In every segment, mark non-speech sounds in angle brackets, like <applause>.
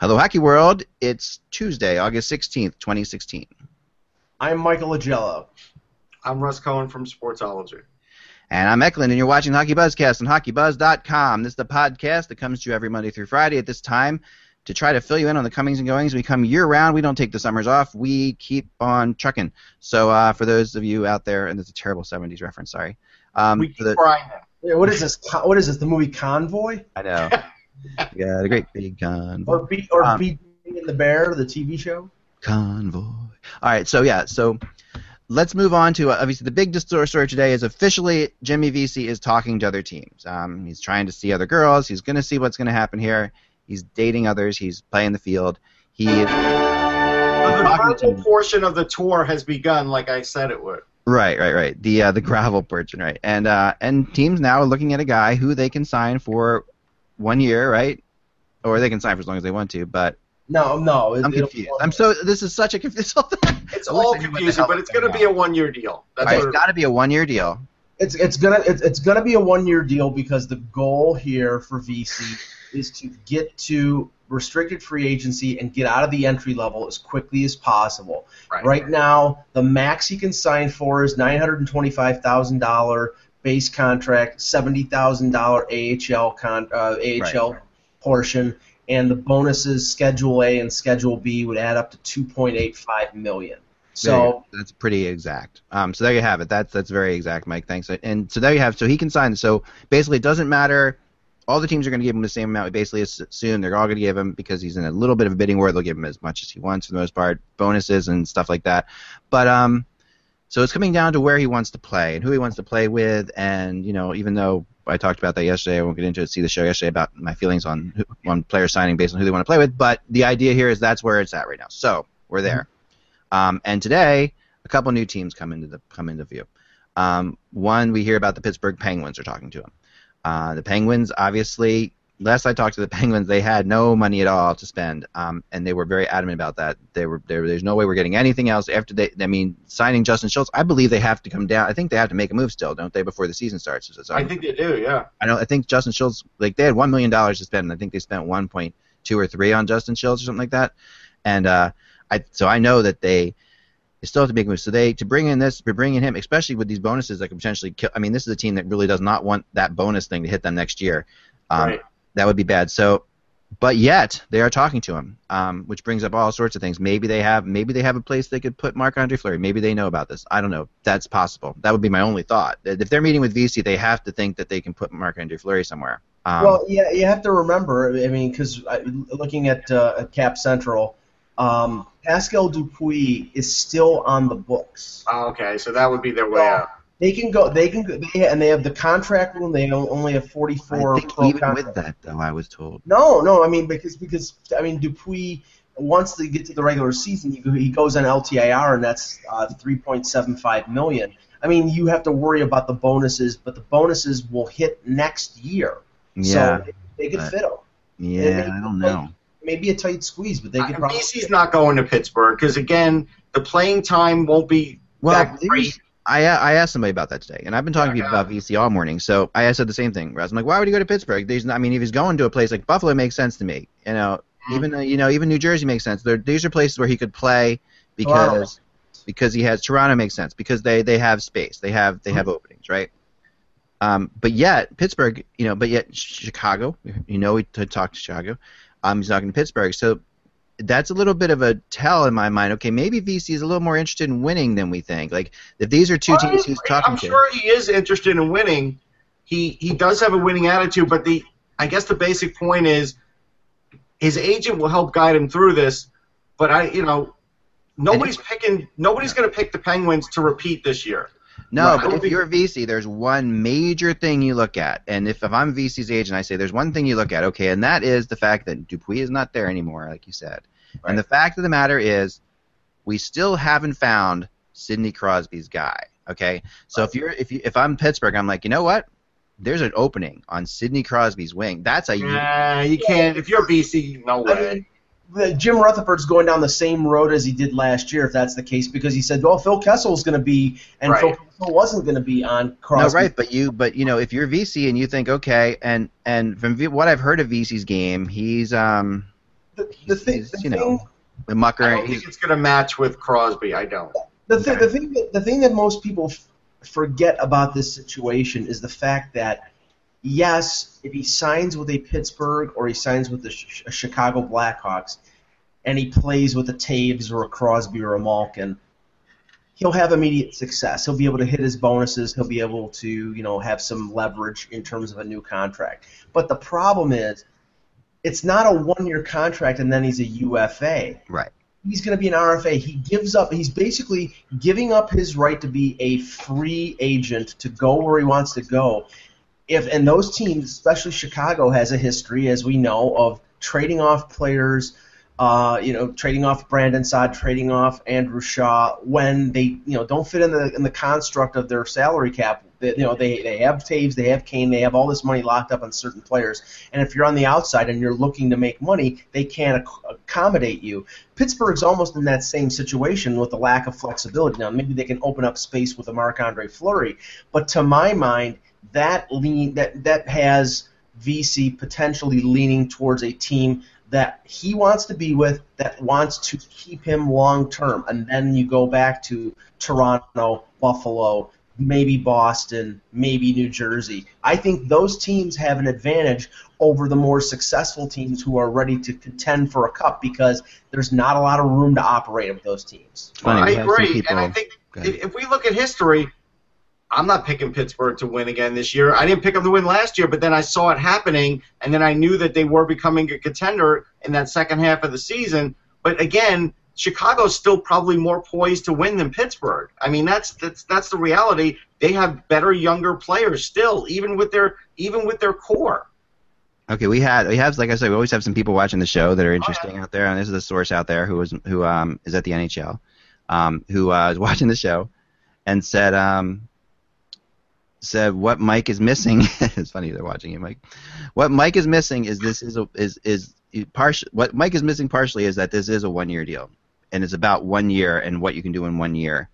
Hello, Hockey World. It's Tuesday, August 16th, 2016. I'm Michael Augello. I'm Russ Cohen from Sportsology. And I'm Eklund, and you're watching Hockey Buzzcast on HockeyBuzz.com. This is the podcast that comes to you every Monday through Friday at this time to try to fill you in on the comings and goings. We come year round. We don't take the summers off. We keep on trucking. So uh, for those of you out there, and it's a terrible 70s reference, sorry. Um, we keep the. Yeah, what is this? What is this? The movie Convoy I know. <laughs> yeah, the great big convoy. or Beat or Um, and the Bear, the TV show? Convoy. All right, so yeah, so let's move on to uh, obviously the big story today is officially Jimmy Vesey is talking to other teams. Um, he's trying to see other girls. He's going to see what's going to happen here. He's dating others. He's playing the field. He The verbal portion of the tour has begun, like I said it would. right, right, right. The uh, the gravel portion, right, and uh, and teams now are looking at a guy who they can sign for one year, right, or they can sign for as long as they want to. But No, no. It, I'm confused. I'm so this is such a confused. It's <laughs> I wish all I knew what the confusing, but it's going to be a one-year deal. That's Right, what it's it- got to be a one year deal. It's it's gonna it's, it's gonna be a one year deal because the goal here for Vesey is to get to restricted free agency and get out of the entry level as quickly as possible. Right. Right now, the max he can sign for is nine hundred and twenty-five thousand dollar base contract, seventy thousand dollar AHL con uh, AHL portion, and the bonuses Schedule A and Schedule B would add up to two point eight five million. So that's pretty exact. Um, so there you have it. That's that's very exact, Mike. Thanks. And so there you have. So he can sign. So basically, it doesn't matter. All the teams are going to give him the same amount. We basically assume they're all going to give him because he's in a little bit of a bidding war. They'll give him as much as he wants for the most part, bonuses and stuff like that. But um, so it's coming down to where he wants to play and who he wants to play with. And you know, even though I talked about that yesterday, I won't get into it. See the show yesterday about my feelings on on player signing based on who they want to play with. But the idea here is that's where it's at right now. So we're there. Um, and today, a couple new teams come into the come into view. Um, one, we hear about the Pittsburgh Penguins are talking to him. Uh, the Penguins, obviously, last I talked to the <laughs> Penguins, they had no money at all to spend, um, and they were very adamant about that. They were there. There's no way we're getting anything else after they. I mean, signing Justin Schultz, I believe they have to come down. I think they have to make a move still, don't they, before the season starts? I think they do, yeah. I know. I think Justin Schultz, like they had one million dollars to spend, and I think they spent one point two or three on Justin Schultz or something like that. And uh, I so I know that they, they still have to make moves. So they to bring in this, to bring in him, especially with these bonuses that could potentially kill. I mean, this is a team that really does not want that bonus thing to hit them next year. Um, Right. That would be bad. So, but yet they are talking to him, um, which brings up all sorts of things. Maybe they have, maybe they have a place they could put Marc Andre Fleury. Maybe they know about this. I don't know. That's possible. That would be my only thought. If they're meeting with Vesey, they have to think that they can put Marc Andre Fleury somewhere. Um, well, yeah, you have to remember. I mean, because looking at, uh, at Cap Central, um, Pascal Dupuis is still on the books. Oh, okay, so that would be their way Well, out. They can go. They can go. They, and they have the contract room. They only have 44. I 44 think even contract. with that, though, I was told. No, no. I mean, because because I mean, Dupuis once they get to the regular season, he, he goes on LTIR, and that's uh, 3.75 million. I mean, you have to worry about the bonuses, but the bonuses will hit next year. Yeah, So they could but- fit them. yeah, I don't know. Maybe a tight squeeze, but they could Uh, probably. Vesey's not going to Pittsburgh because again, the playing time won't be Well, that there's- great. I I asked somebody about that today, and I've been talking to people about Vesey all morning. So I said the same thing. I'm like, why would he go to Pittsburgh? There's, I mean, if he's going to a place like Buffalo, it makes sense to me. You know, Mhm. even uh, you know, even New Jersey makes sense. There, these are places where he could play because because he has Toronto makes sense because they they have space, they have they have openings, right? Um, but yet Pittsburgh, you know, but yet Chicago, you know, we talked to Chicago. Um, he's talking to Pittsburgh, so that's a little bit of a tell in my mind. Okay, maybe Vesey is a little more interested in winning than we think. Like if these are two teams he's talking about. I'm to. sure he is interested in winning. He he does have a winning attitude, but the I guess the basic point is his agent will help guide him through this. But I, you know, nobody's picking. Nobody's going to pick the Penguins to repeat this year. No, Right. but if you're a Vesey, there's one major thing you look at, and if, if I'm Vesey's agent, I say there's one thing you look at, okay, and that is the fact that Dupuis is not there anymore, like you said, Right. and the fact of the matter is, we still haven't found Sidney Crosby's guy. Okay, so if you're if you if I'm Pittsburgh, I'm like, you know what? There's an opening on Sidney Crosby's wing. That's a Nah, you can't. If you're Vesey, no I way. mean, the, Jim Rutherford's going down the same road as he did last year, if that's the case, because he said, "Well, Phil Kessel's going to be," and Phil Kessel wasn't going to be on No, Crosby. right, but you, but you know, if you're Vesey and you think, okay, and and from v, what I've heard of Vesey's game, he's um, The, the thing, he's, the you thing, know, the I mucker. don't He's, think it's going to match with Crosby. I don't. the, th- the thing, that, the thing that most people f- forget about this situation is the fact that, yes, if he signs with a Pittsburgh or he signs with the Ch- Chicago Blackhawks, and he plays with a Toews or a Crosby or a Malkin, he'll have immediate success. He'll be able to hit his bonuses. He'll be able to, you know, have some leverage in terms of a new contract. But the problem is, it's not a one-year contract and then he's a UFA. right. He's going to be an RFA. He gives up. He's basically giving up his right to be a free agent to go where he wants to go. If and those teams, especially Chicago, has a history, as we know, of trading off players uh, you know, trading off Brandon Saad, trading off Andrew Shaw when they, you know, don't fit in the in the construct of their salary cap. They, you know, they they have Toews, they have Kane, they have all this money locked up on certain players. And if you're on the outside and you're looking to make money, they can't ac- accommodate you. Pittsburgh's almost in that same situation with the lack of flexibility. Now, maybe they can open up space with a Marc Andre Fleury, but to my mind, that lean that that has Vesey potentially leaning towards a team that he wants to be with, that wants to keep him long term. And then you go back to Toronto, Buffalo, maybe Boston, maybe New Jersey. I think those teams have an advantage over the more successful teams who are ready to contend for a cup because there's not a lot of room to operate with those teams. It's funny, I we have some agree, and I think Go ahead. if, if we look at history, I'm not picking Pittsburgh to win again this year. I didn't pick them to win last year, but then I saw it happening, and then I knew that they were becoming a contender in that second half of the season. But again, Chicago's still probably more poised to win than Pittsburgh. I mean, that's that's that's the reality. They have better younger players still, even with their even with their core. Okay, we had we have like I said, we always have some people watching the show that are interesting out there, and this is a source out there who was who um is at the NHL, um who uh, is <laughs> watching the show, and said um said what Mike is missing. <laughs> it's funny they're watching you, Mike. What Mike is missing is this is a, is is partial. What Mike is missing partially is that this is a one year deal, and it's about one year and what you can do in one year.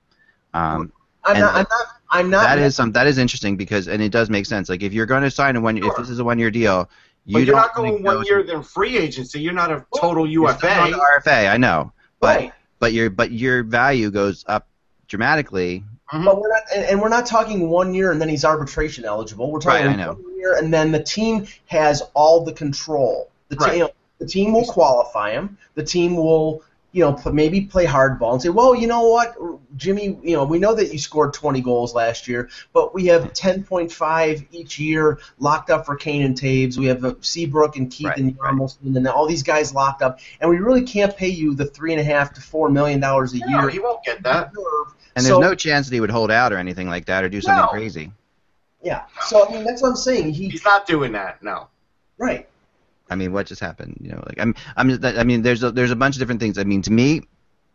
Um, I'm not. I'm not. I'm not. that is some that is interesting because and it does make sense. Like if you're going to sign a one, if this is a one year deal, you But you're don't going one go year to- than free agency. You're not a total You're still on UFA. the RFA, I know, but right. but your but your value goes up dramatically. Mm-hmm. But we're not, and, and we're not talking one year and then he's arbitration eligible. We're talking Right, one year and then the team has all the control. The Right. team, the team will qualify him. The team will, you know, maybe play hardball and say, well, you know what, Jimmy, you know, we know that you scored 20 goals last year, but we have 10.5 each year locked up for Kane and Toews. We have Seabrook and Keith Right, and right. And all these guys locked up, and we really can't pay you the three and a half to four million dollars a No, year. he won't get that. And So- there's no chance that he would hold out or anything like that or do something No. crazy. Yeah. So I mean, that's what I'm saying. He He's not doing that. No. right. I mean, what just happened? You know, like I'm I'm I mean, there's a, there's a bunch of different things. I mean, to me,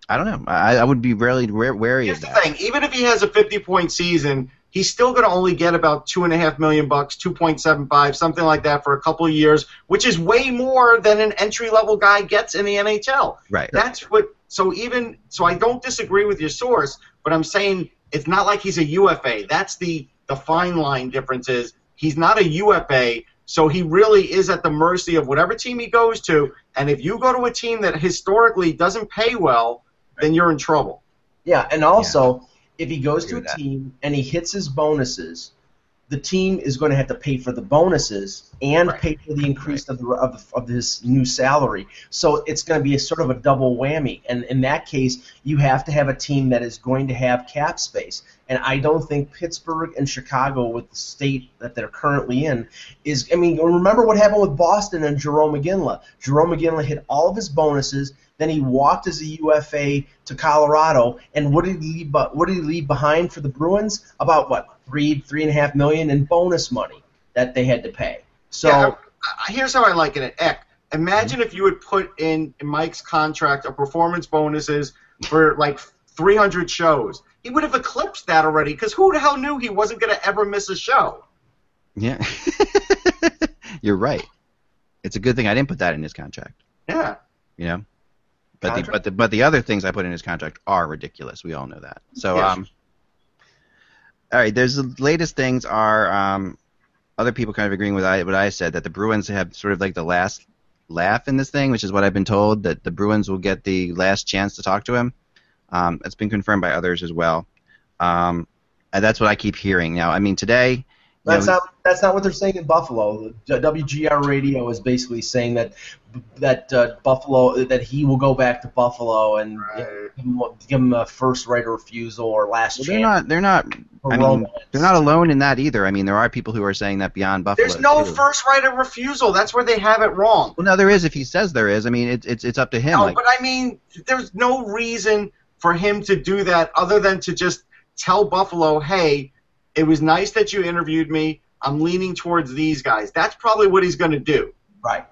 I don't know. I, I would be really wary Here's of the that. thing: even if he has a 50-point season, he's still going to only get about two and a half million bucks, 2.75, something like that, for a couple of years, which is way more than an entry-level guy gets in the NHL. Right. That's what. So even so, I don't disagree with your source, but I'm saying it's not like he's a UFA. That's the the fine line difference is he's not a UFA, so he really is at the mercy of whatever team he goes to. And if you go to a team that historically doesn't pay well, then you're in trouble. Yeah, and also if he goes to a that. team and he hits his bonuses, the team is going to have to pay for the bonuses and Right. pay for the increase of, the, of, of his new salary. So it's going to be a sort of a double whammy. And in that case, you have to have a team that is going to have cap space. and I don't think Pittsburgh and Chicago, with the state that they're currently in, is. I mean, remember what happened with Boston and Jerome Iginla. Jerome Iginla hit all of his bonuses. Then he walked as a UFA to Colorado, and what did he leave? What did he leave behind for the Bruins? About what three, three and a half million in bonus money that they had to pay. So yeah, I, here's how I like it. Eck, imagine mm-hmm. if you would put in Mike's contract a performance bonuses for like 300 shows. He would have eclipsed that already because who the hell knew he wasn't going to ever miss a show? Yeah, <laughs> you're right. It's a good thing I didn't put that in his contract. Yeah. You know, but the but the but the other things I put in his contract are ridiculous. We all know that. So yes. um. All right, there's the latest things are um, other people kind of agreeing with I, what I said that the Bruins have sort of like the last laugh in this thing, which is what I've been told that the Bruins will get the last chance to talk to him. Um, it's been confirmed by others as well, um, and that's what I keep hearing. Now, I mean, today. That's know, not that's not what they're saying in Buffalo. WGR Radio is basically saying that that uh, Buffalo that he will go back to Buffalo and right. give, him, give, him, a first right of refusal or last well, chance. They're not. They're not. I mean, they're not alone in that either. I mean, there are people who are saying that beyond Buffalo. There's no too. first right of refusal. That's where they have it wrong. Well, no, there is. If he says there is, I mean, it's it's it's up to him. No, like, but I mean, there's no reason for him to do that other than to just tell Buffalo, hey, it was nice that you interviewed me. I'm leaning towards these guys. That's probably what he's going to do. Right.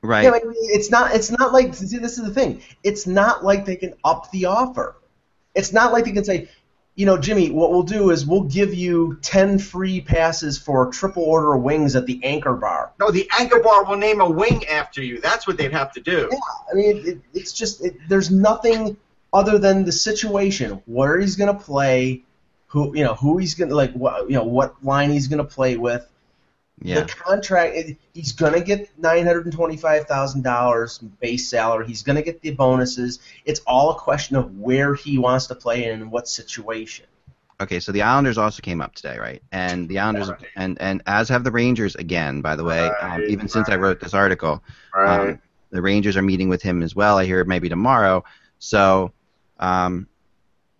Right. Yeah, it's not. It's not like. See, this is the thing. It's not like they can up the offer. It's not like they can say, you know, Jimmy, what we'll do is we'll give you ten free passes for triple order wings at the Anchor Bar. No, the Anchor Bar will name a wing after you. That's what they'd have to do. Yeah, I mean, it, it's just it, there's nothing other than the situation, where he's going to play, who you know who he's going to like, what you know what line he's going to play with. Yeah. The contract, he's going to get nine hundred and twenty-five thousand dollars base salary. He's going to get the bonuses. It's all a question of where he wants to play and in what situation. Okay, so the Islanders also came up today, right? And the Islanders, right. and and as have the Rangers again, by the way. Um, right, um, even right. since I wrote this article, um, the Rangers are meeting with him as well. I hear maybe tomorrow. So um,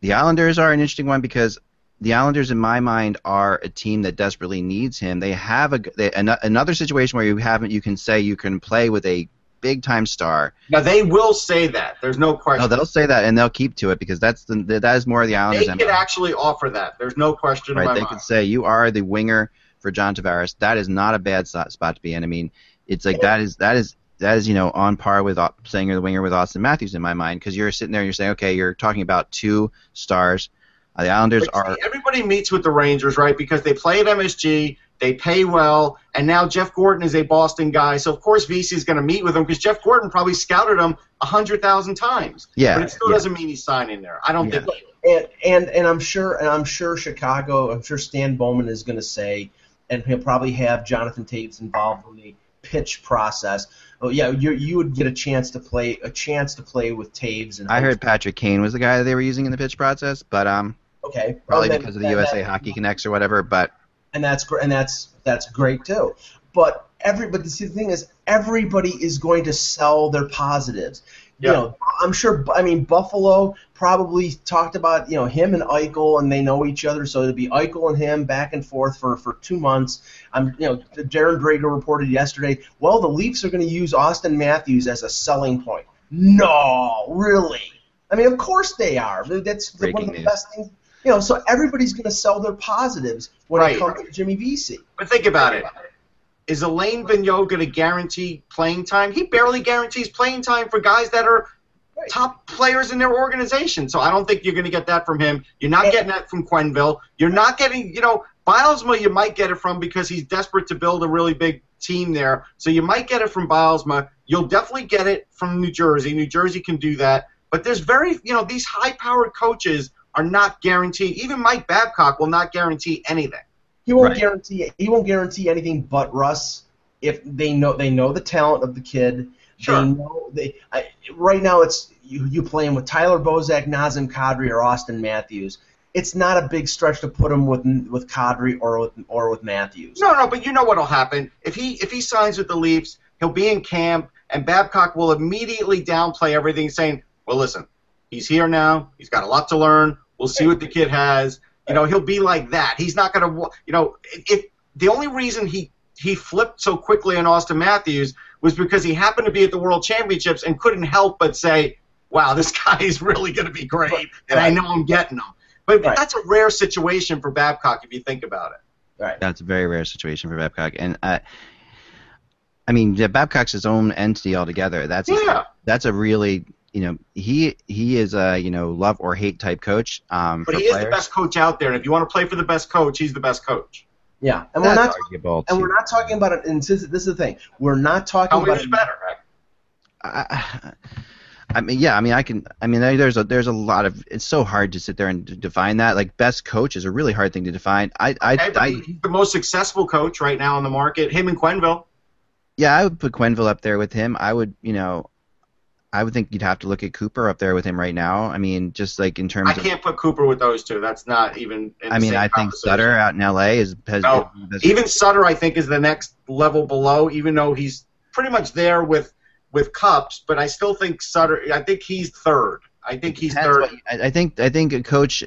the Islanders are an interesting one because the Islanders, in my mind, are a team that desperately needs him. They have a they, an, another situation where you haven't. You can say you can play with a big time star. Now they will say that. There's no question. No, they'll say that and they'll keep to it because that's the that is more of the Islanders. They could actually offer that. There's no question. Right. they mind. could say you are the winger for John Tavares. That is not a bad spot to be in. I mean, it's like that is that is that is you know on par with uh, saying you're the winger with Auston Matthews in my mind because you're sitting there and you're saying okay you're talking about two stars. Uh, the Islanders but are everybody meets with the Rangers right because they play at MSG, they pay well, and now Jeff Gorton is a Boston guy, so of course Vesey is going to meet with him because Jeff Gorton probably scouted him a hundred thousand times. Yeah, but it still yeah. doesn't mean he's signing there. I don't yeah. think. And, and and I'm sure and I'm sure Chicago. I'm sure Stan Bowman is going to say, and he'll probably have Jonathan Toews involved in the pitch process oh yeah, you you would get a chance to play a chance to play with Toews. And I heard Patrick Kane was the guy that they were using in the pitch process, but um, okay, probably because of the USA that, Hockey Connects or whatever. But and that's great, and that's that's great too. But every but see the thing is everybody is going to sell their positives. You know, I'm sure. I mean, Buffalo probably talked about you know him and Eichel, and they know each other, so it'd be Eichel and him back and forth for for two months. I'm you know, Darren Dreger reported yesterday. Well, the Leafs are going to use Auston Matthews as a selling point. No, really. I mean, of course they are. That's Breaking one of the news. best things. You know, so everybody's going to sell their positives when right. it comes to Jimmy Vesey. But think about it is Alain Vigneault going to guarantee playing time? He barely guarantees playing time for guys that are right. top players in their organization. So I don't think you're going to get that from him. You're not getting that from Quenneville. You're not getting, you know, Bylsma you might get it from because he's desperate to build a really big team there. So you might get it from Bylsma. You'll definitely get it from New Jersey. New Jersey can do that. But there's very, you know, these high-powered coaches are not guaranteed. Even Mike Babcock will not guarantee anything. He won't right. guarantee he won't guarantee anything but Russ if they know they know the talent of the kid. Sure. They know they I, right now it's you you playing with Tyler Bozak, Nazem Kadri, or Auston Matthews. It's not a big stretch to put him with with Kadri or with or with Matthews. No, no, but you know what'll happen if he if he signs with the Leafs, he'll be in camp, and Babcock will immediately downplay everything, saying, "Well, listen, he's here now. He's got a lot to learn. We'll see what the kid has." You know, he'll be like that. He's not going to, you know, if the only reason he he flipped so quickly on Auston Matthews was because he happened to be at the World Championships and couldn't help but say, "Wow, this <laughs> guy is really going to be great," and I know I'm getting him. But right. that's a rare situation for Babcock if you think about it. Right. That's a very rare situation for Babcock, and uh, I mean, yeah, Babcock's his own entity altogether. That's yeah. A, that's a really you know he he is a you know love or hate type coach. Um, but he players. is the best coach out there, and if you want to play for the best coach, he's the best coach. Yeah, and we're not arguable and we're not talking about it. And this, this is the thing, we're not talking How about. How better? Right? I, I mean, yeah. I mean, I can. I mean, there's a there's a lot of. It's so hard to sit there and define that. Like best coach is a really hard thing to define. I I, okay, I he's the most successful coach right now on the market. Him and Quenneville. Yeah, I would put Quenneville up there with him. I would, you know, I would think you'd have to look at Cooper up there with him right now. I mean, just like in terms. I can't of, put Cooper with those two. That's not even. I mean, I think Sutter out in L.A. is. Has, no, even Sutter, I think, is the next level below. Even though he's pretty much there with with Cups, but I still think Sutter. I think he's third. I think he's third. What, I think I think a coach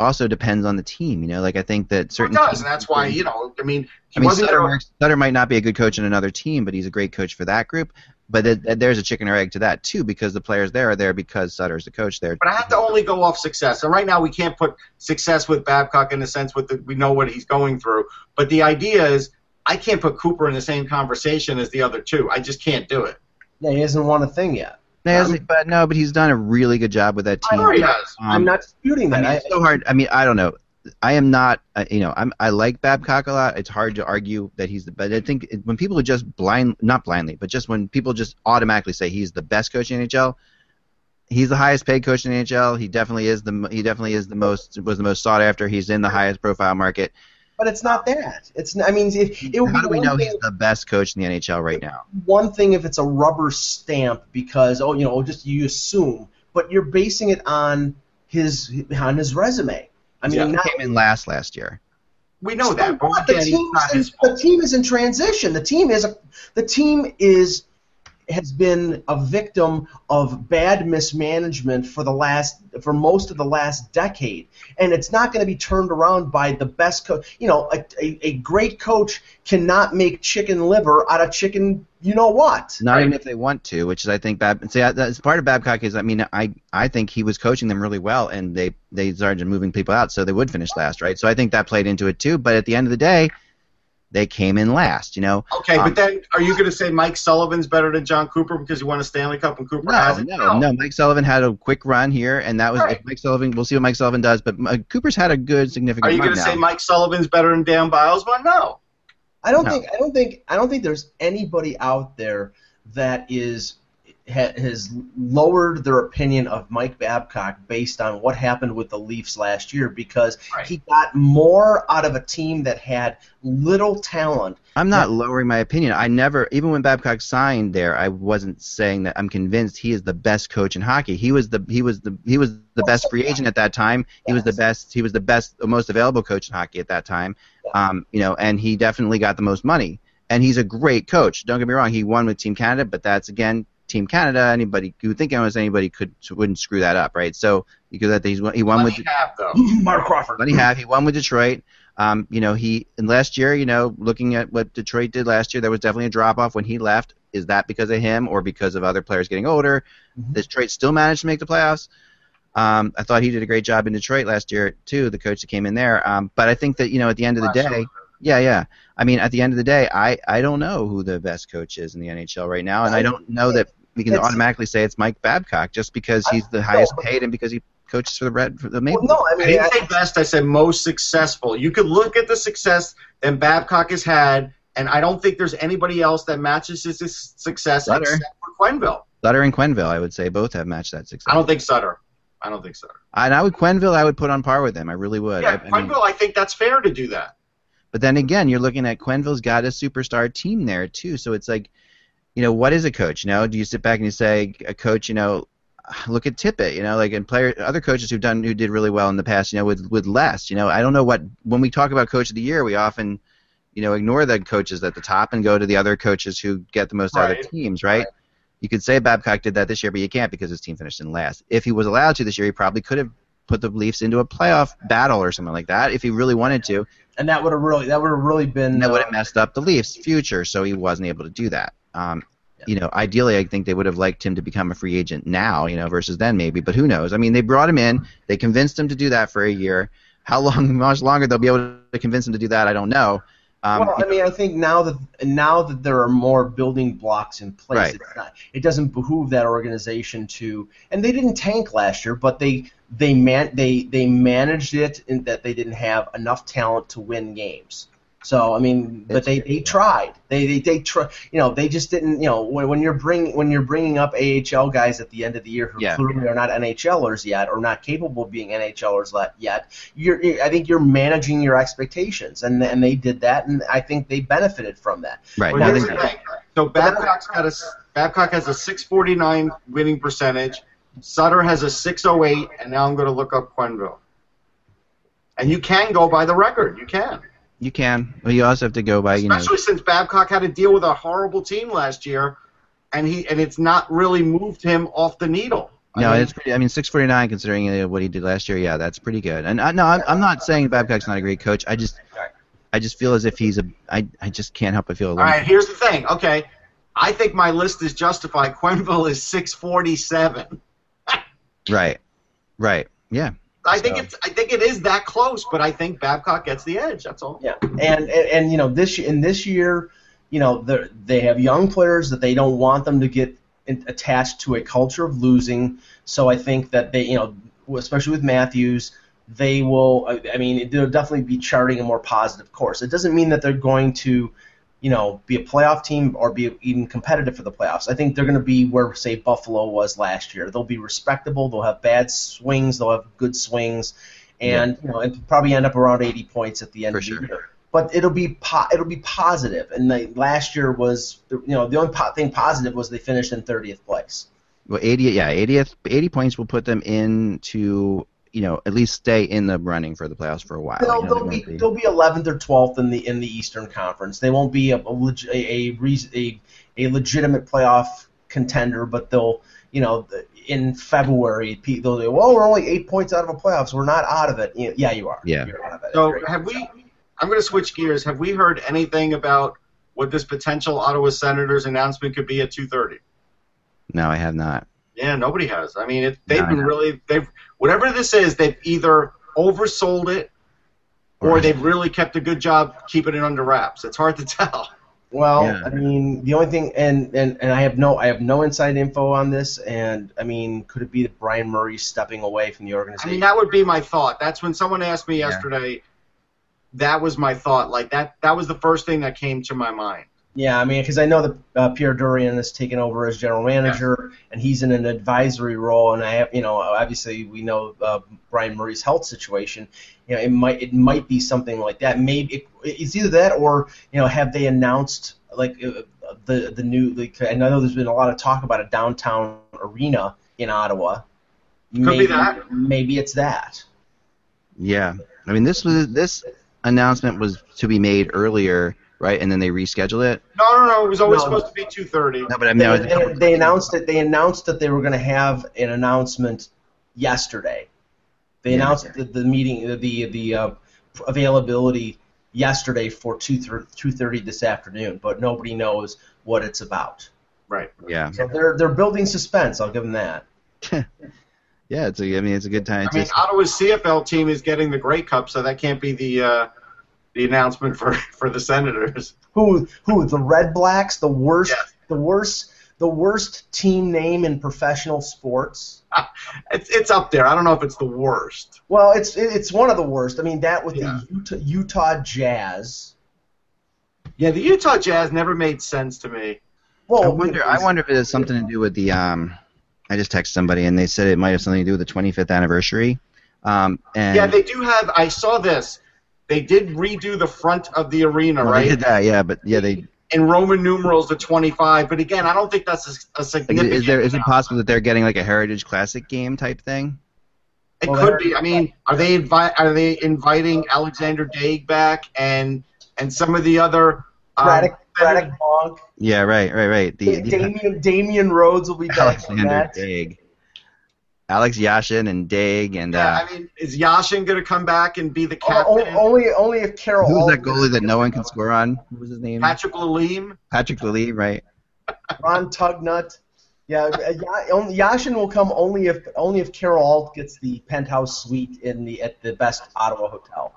also depends on the team. You know, like I think that certain. Well, it does, and that's why you know. I mean, I mean, Sutter, Sutter, might not be a good coach in another team, but he's a great coach for that group. But it, there's a chicken or egg to that too, because the players there are there because Sutter's the coach there. But I have to only go off success, and right now we can't put success with Babcock in the sense with the, we know what he's going through. But the idea is, I can't put Cooper in the same conversation as the other two. I just can't do it. Yeah, he hasn't won a thing yet. Um, but no, but he's done a really good job with that team. I he has. Um, I'm not disputing that. I mean, it's so hard. I mean, I don't know. I am not, uh, you know, I'm, I like Babcock a lot. It's hard to argue that he's the best. I think when people just blind, not blindly, but just when people just automatically say he's the best coach in NHL, he's the highest paid coach in NHL. He definitely is the he definitely is the most was the most sought after. He's in the highest profile market. But it's not that. It's I mean, it, it would How do we know he's the best coach in the NHL right now? One thing if it's a rubber stamp because oh you know just you assume, but you're basing it on his on his resume. I mean, yeah, not, came in last last year. We know that, but the, team in, the team is in transition. The team is a, the team is has been a victim of bad mismanagement for the last for most of the last decade, and it's not going to be turned around by the best coach. You know, a, a, a, great coach cannot make chicken liver out of chicken. You know what? Not right? even if they want to, which is I think Bab. See, that's part of Babcock is I mean I I think he was coaching them really well, and they they started moving people out, so they would finish last, right? So I think that played into it too. But at the end of the day they came in last. You know. Okay, um, but then are you going to say Mike Sullivan's better than Jon Cooper because he won a Stanley Cup and Cooper no, hasn't? No, no, no. Mike Sullivan had a quick run here, and that was right. Mike Sullivan. We'll see what Mike Sullivan does, but uh, Cooper's had a good significant. Are you going to say Mike Sullivan's better than Dan Bylsma? No. I don't no. think. I don't think. I don't think there's anybody out there that is has lowered their opinion of Mike Babcock based on what happened with the Leafs last year because right. he got more out of a team that had little talent. I'm not lowering my opinion. I never, even when Babcock signed there, I wasn't saying that I'm convinced he is the best coach in hockey. He was the he was the he was the best free agent at that time. He was the best he was the best most available coach in hockey at that time. Um, you know, and he definitely got the most money. And he's a great coach. Don't get me wrong. He won with Team Canada, but that's again Team Canada. Anybody who think almost anybody could wouldn't screw that up, right? So because that he's he won with have, though. <laughs> Marc Crawford. Let he have. He won with Detroit. Um, you know, he and last year, you know, looking at what Detroit did last year, there was definitely a drop off when he left. Is that because of him or because of other players getting older? Mm-hmm. Detroit still managed to make the playoffs. Um, I thought he did a great job in Detroit last year too, the coach that came in there. Um, but I think that you know, at the end of the day, yeah, yeah. I mean, at the end of the day, I I don't know who the best coach is in the NHL right now, and I don't know that we can automatically say it's Mike Babcock just because he's the highest paid and because he coaches for the Red for the Maple. Well, no, I, mean, I didn't I, say best. I said most successful. You could look at the success that Babcock has had, and I don't think there's anybody else that matches his, success Sutter. except for Quenneville. Sutter and Quenneville, I would say, both have matched that success. I don't think Sutter. I don't think Sutter. And I would Quenneville, I would put on par with him. I really would. Yeah, I, Quenneville, I, mean, I think that's fair to do that. But then again, you're looking at Quenneville's got a superstar team there too, so it's like you know, what is a coach? You know, do you sit back and you say, a coach, you know, look at Tippett, you know, like and player other coaches who've done who did really well in the past, you know, with with less. You know, I don't know what when we talk about coach of the year, we often, you know, ignore the coaches at the top and go to the other coaches who get the most right. out of teams, right? right? You could say Babcock did that this year, but you can't because his team finished in last. If he was allowed to this year, he probably could have put the Leafs into a playoff battle or something like that if he really wanted to. And that would have really that would have really been And that would have uh, messed up the Leafs' future, so he wasn't able to do that. Um, You know, ideally, I think they would have liked him to become a free agent now, you know, versus then maybe. But who knows? I mean, they brought him in, they convinced him to do that for a year. How long, <laughs> much longer they'll be able to convince him to do that, I don't know. Um, well, I mean, I think now that now that there are more building blocks in place, Right. it's not, it doesn't behoove that organization to. And they didn't tank last year, but they they man they they managed it in that they didn't have enough talent to win games. So I mean, but they, they tried. They they they try. You know, they just didn't. You know, when, when you're bring when you're bringing up AHL guys at the end of the year who Yeah. clearly are not NHLers yet or not capable of being NHLers le- yet, you're I think you're managing your expectations, and and they did that, and I think they benefited from that. right. Well, now here's they- the thing. So Babcock's got a s- Babcock has a 649 winning percentage. Sutter has a 608, and now I'm going to look up Quenneville. And you can go by the record. You can, you can, but you also have to go by, you know. especially since Babcock had to deal with a horrible team last year, and he and it's not really moved him off the needle. I No, mean, it's pretty. I mean, 649 considering uh, what he did last year. Yeah, that's pretty good. And I, no, I'm, I'm not saying Babcock's not a great coach. I just, I just feel as if he's a. I, I just can't help but feel. A All right, here's the thing. Okay, I think my list is justified. <laughs> Quenneville is 647. Right. Right. Yeah. I think So- it's I think it is that close, but I think Babcock gets the edge. That's all. Yeah, and and, and you know this in this year, you know they they have young players that they don't want them to get in, attached to a culture of losing. So I think that they you know especially with Matthews, they will. I, I mean they'll definitely be charting a more positive course. It doesn't mean that they're going to. You know, be a playoff team or be even competitive for the playoffs. I think they're going to be where, say, Buffalo was last year. They'll be respectable. They'll have bad swings. They'll have good swings, and you know, and probably end up around 80 points at the end For of sure. the year but it'll be po- it'll be positive. And the, last year was you know the only po- thing positive was they finished in 30th place. Well, 80. Yeah, 80th. 80 points will put them into, you know, at least stay in the running for the playoffs for a while. They'll, you know, they'll they be won't be- they'll be 11th or 12th in the in the Eastern Conference. They won't be a a, a, a, a, a legitimate playoff contender, but they'll you know in February pe- they'll say, well we're only eight points out of a playoffs. We're not out of it. You know, yeah, you are. Yeah. You're out of it. So have we? I'm going to switch gears. Have we heard anything about what this potential Ottawa Senators announcement could be at 2:30? No, I have not. Yeah, nobody has. I mean, it, they've No, been really they've whatever this is, they've either oversold it or Right. they've really kept a good job keeping it under wraps. It's hard to <laughs> tell. Well, Yeah. I mean, the only thing, and, and, and I have no I have no inside info on this, and I mean, could it be that Brian Murray stepping away from the organization? I mean, that would be my thought. That's when someone asked me Yeah. yesterday. That was my thought. Like that. That was the first thing that came to my mind. Yeah, I mean, because I know that uh, Pierre Dorion has taken over as general manager, and he's in an advisory role, and I have, you know, obviously we know uh, Brian Murray's health situation. You know, it might it might be something like that. Maybe it, it's either that or you know, have they announced like uh, the the new? Like, and I know there's been a lot of talk about a downtown arena in Ottawa. be maybe, that. Maybe it's that. Yeah. I mean, this was this announcement was to be made earlier, right? And then they rescheduled it. No, no, no. It was always No. supposed to be 2:30. No, but I mean, They, that was a they- they announced it. They announced that they were going to have an announcement yesterday. They Yeah. announced the, the meeting, the the, the uh, availability yesterday for two two thirty this afternoon, but nobody knows what it's about. Right. Yeah. So they're they're building suspense. I'll give them that. <laughs> Yeah. It's a. I mean, it's a good time. I mean, to- Ottawa's CFL team is getting the Grey Cup, so that can't be the uh, the announcement for <laughs> for the Senators. Who who the Red Blacks, the worst Yes. the worst the worst team name in professional sports. <laughs> It's it's up there. I don't know if it's the worst. Well, it's it's one of the worst. I mean, that with Yeah. the Utah, Utah Jazz. Yeah, the Utah Jazz never made sense to me. Well, I wonder. I wonder if it has something to do with the. Um, I just texted somebody and they said it might have something to do with the 25th anniversary. Um, and Yeah, they do have. I saw this. They did redo the front of the arena, well, they did that. Yeah, but yeah, they. In Roman numerals, the 25. But again, I don't think that's a, a significant. is there is it possible that they're getting like a Heritage Classic game type thing? It Well, could be. I mean, are they invi- Are they inviting Alexander Daigle back and and some of the other? um, Radek, Radek Bonk, Yeah, right, right, right. The, the Damian Damian Rhodes will be back Alexander that. Daigle. Alex Yashin and Daigle and Yeah, uh, I mean, is Yashin going to come back and be the O- captain? o- only only if Carol. who's that goalie that no one can score on? What was his name? Patrick Lalime? Patrick Lee, right? <laughs> Ron Tugnutt. Yeah, uh, Yashin will come only if only if Carol Alt gets the penthouse suite in the at the best Ottawa hotel.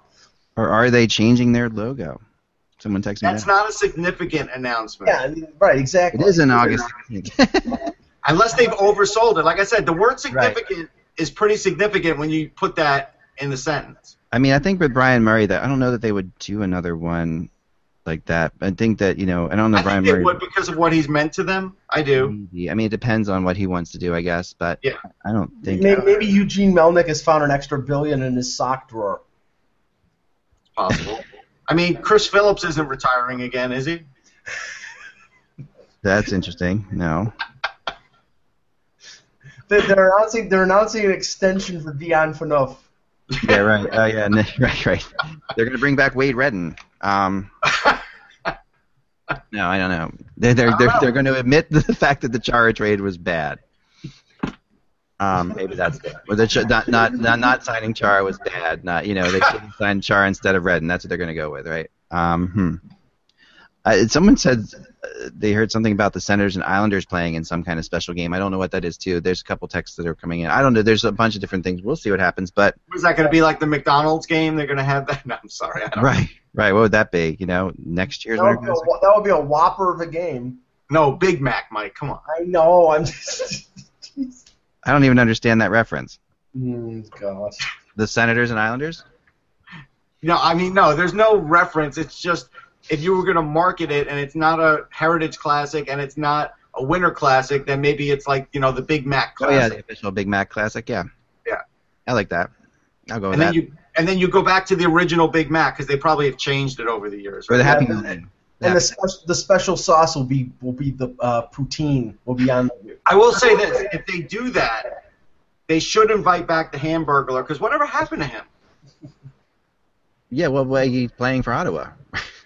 Or are they changing their logo? Someone text me That's that. not a significant announcement. Yeah, I mean, right, exactly. It is in August. <laughs> 16th. Unless they've oversold it. Like I said, the word significant is pretty significant when you put that in the sentence. I mean, I think with Brian Murray, that I don't know that they would do another one like that. I think that you know, I don't know I Brian think they Murray. would because of what he's meant to them. I do. Maybe. I mean, it depends on what he wants to do, I guess. But Yeah. I don't think. Maybe, maybe Eugene Melnyk has found an extra billion in his sock drawer. It's possible. I mean, Chris Phillips isn't retiring again, is he? That's interesting. No. They- They're announcing they're announcing an extension for Dion Phaneuf. Yeah, right. Oh, yeah. <laughs> Right, right. They're gonna bring back Wade Redden. Um. <laughs> No, I don't know. They're they're they're, they're going to admit <laughs> the fact that the Chara trade was bad. Um, maybe that's or the not, not not not signing Chara was bad. Not you know they should signed Chara instead of Redden. That's what they're going to go with, right? Um, hmm. Uh, someone said uh, they heard something about the Senators and Islanders playing in some kind of special game. I don't know what that is too. There's a couple texts that are coming in. I don't know. There's a bunch of different things. We'll see what happens. But is that going to be like the McDonald's game? They're going to have that? <laughs> No, I'm sorry. I don't right, right. What would that be? You know, next year's That would, be a, that would be a whopper of a game. No, Big Mac, Mike. Come on. I know. I'm just. <laughs> I don't even understand that reference. Mm, gosh. The Senators and Islanders. No, I mean, no, there's no reference. It's just if you were going to market it and it's not a Heritage Classic and it's not a Winter Classic, then maybe it's like, you know, the Big Mac Oh yeah, the official Big Mac Classic. Yeah. Yeah. I like that. I'll go with and then that. you and then you go back to the original Big Mac because they probably have changed it over the years. For the Happy Yeah, Meal. And the, spe- the special sauce will be will be the uh, poutine will be on. The, I will say this: if they do that, they should invite back the Hamburglar because whatever happened to him? Yeah, well, well, he's playing for Ottawa. <laughs>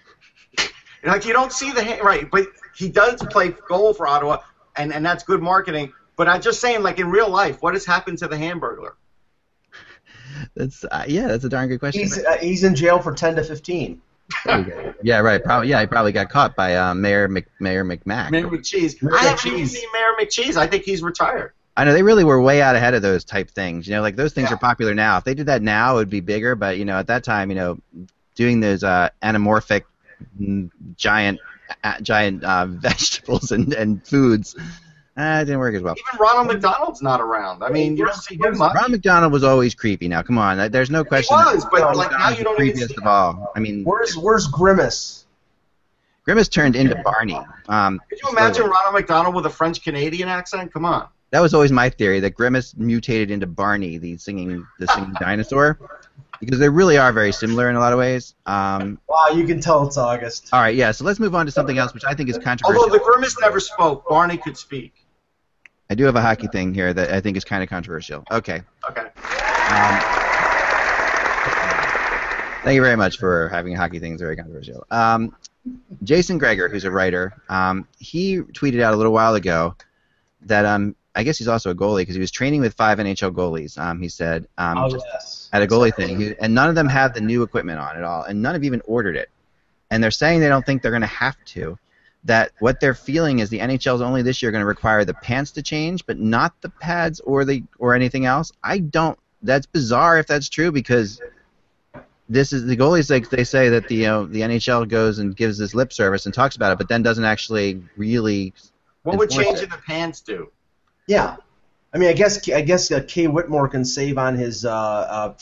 Like you don't see the ha- right, but he does play goal for Ottawa, and and that's good marketing. But I'm just saying, like in real life, what has happened to the Hamburglar? <laughs> That's uh, yeah, that's a darn good question. he's uh, he's in jail for ten to fifteen. There you go. yeah, right. Probably. Yeah, he probably got caught by uh, Mayor Mc, Mayor McMack. Mayor McCheese. Mayor I haven't even seen Mayor McCheese. I think he's retired. I know they really were way out ahead of those type things. You know, like those things Yeah. are popular now. If they did that now, it would be bigger. But you know, at that time, you know, doing those uh, anamorphic, giant, uh, giant <laughs> uh, vegetables and, and foods, uh, it didn't work as well. Even Ronald McDonald's not around. I mean, you don't see him much. Ron McDonald was always creepy. Now, come on, there's no question. that was, but, Ron like, now you don't even creepiest see of all. I mean, Where's where's Grimace? Grimace turned into Barney. Um, Could you imagine Ronald McDonald with a French Canadian accent? Come on. That was always my theory that Grimace mutated into Barney, the singing, the singing <laughs> dinosaur, because they really are very similar in a lot of ways. Um, Wow, you can tell it's August. all right, yeah. So let's move on to something else, which I think is controversial. Although the Grimace never spoke, Barney could speak. I do have a hockey thing here that I think is kind of controversial. Okay. Okay. Um, thank you very much for having a hockey thing. It's very controversial. Um, Jason Greger, who's a writer, um, he tweeted out a little while ago that um, I guess he's also a goalie because he was training with five NHL goalies. Um, he said um, oh just yes. At a goalie thing, he, and none of them have the new equipment on at all, and none have even ordered it. And they're saying they don't think they're going to have to. That what they're feeling is the NHL's only this year going to require the pants to change, but not the pads or the or anything else. I don't. That's bizarre if that's true because this is the goalies. Like they say that the you know, the NHL goes and gives this lip service and talks about it, but then doesn't actually really. What would Enforce it. changing the pants do? Yeah. I mean, I guess I guess uh, Kay Whitmore can save on his uh, uh,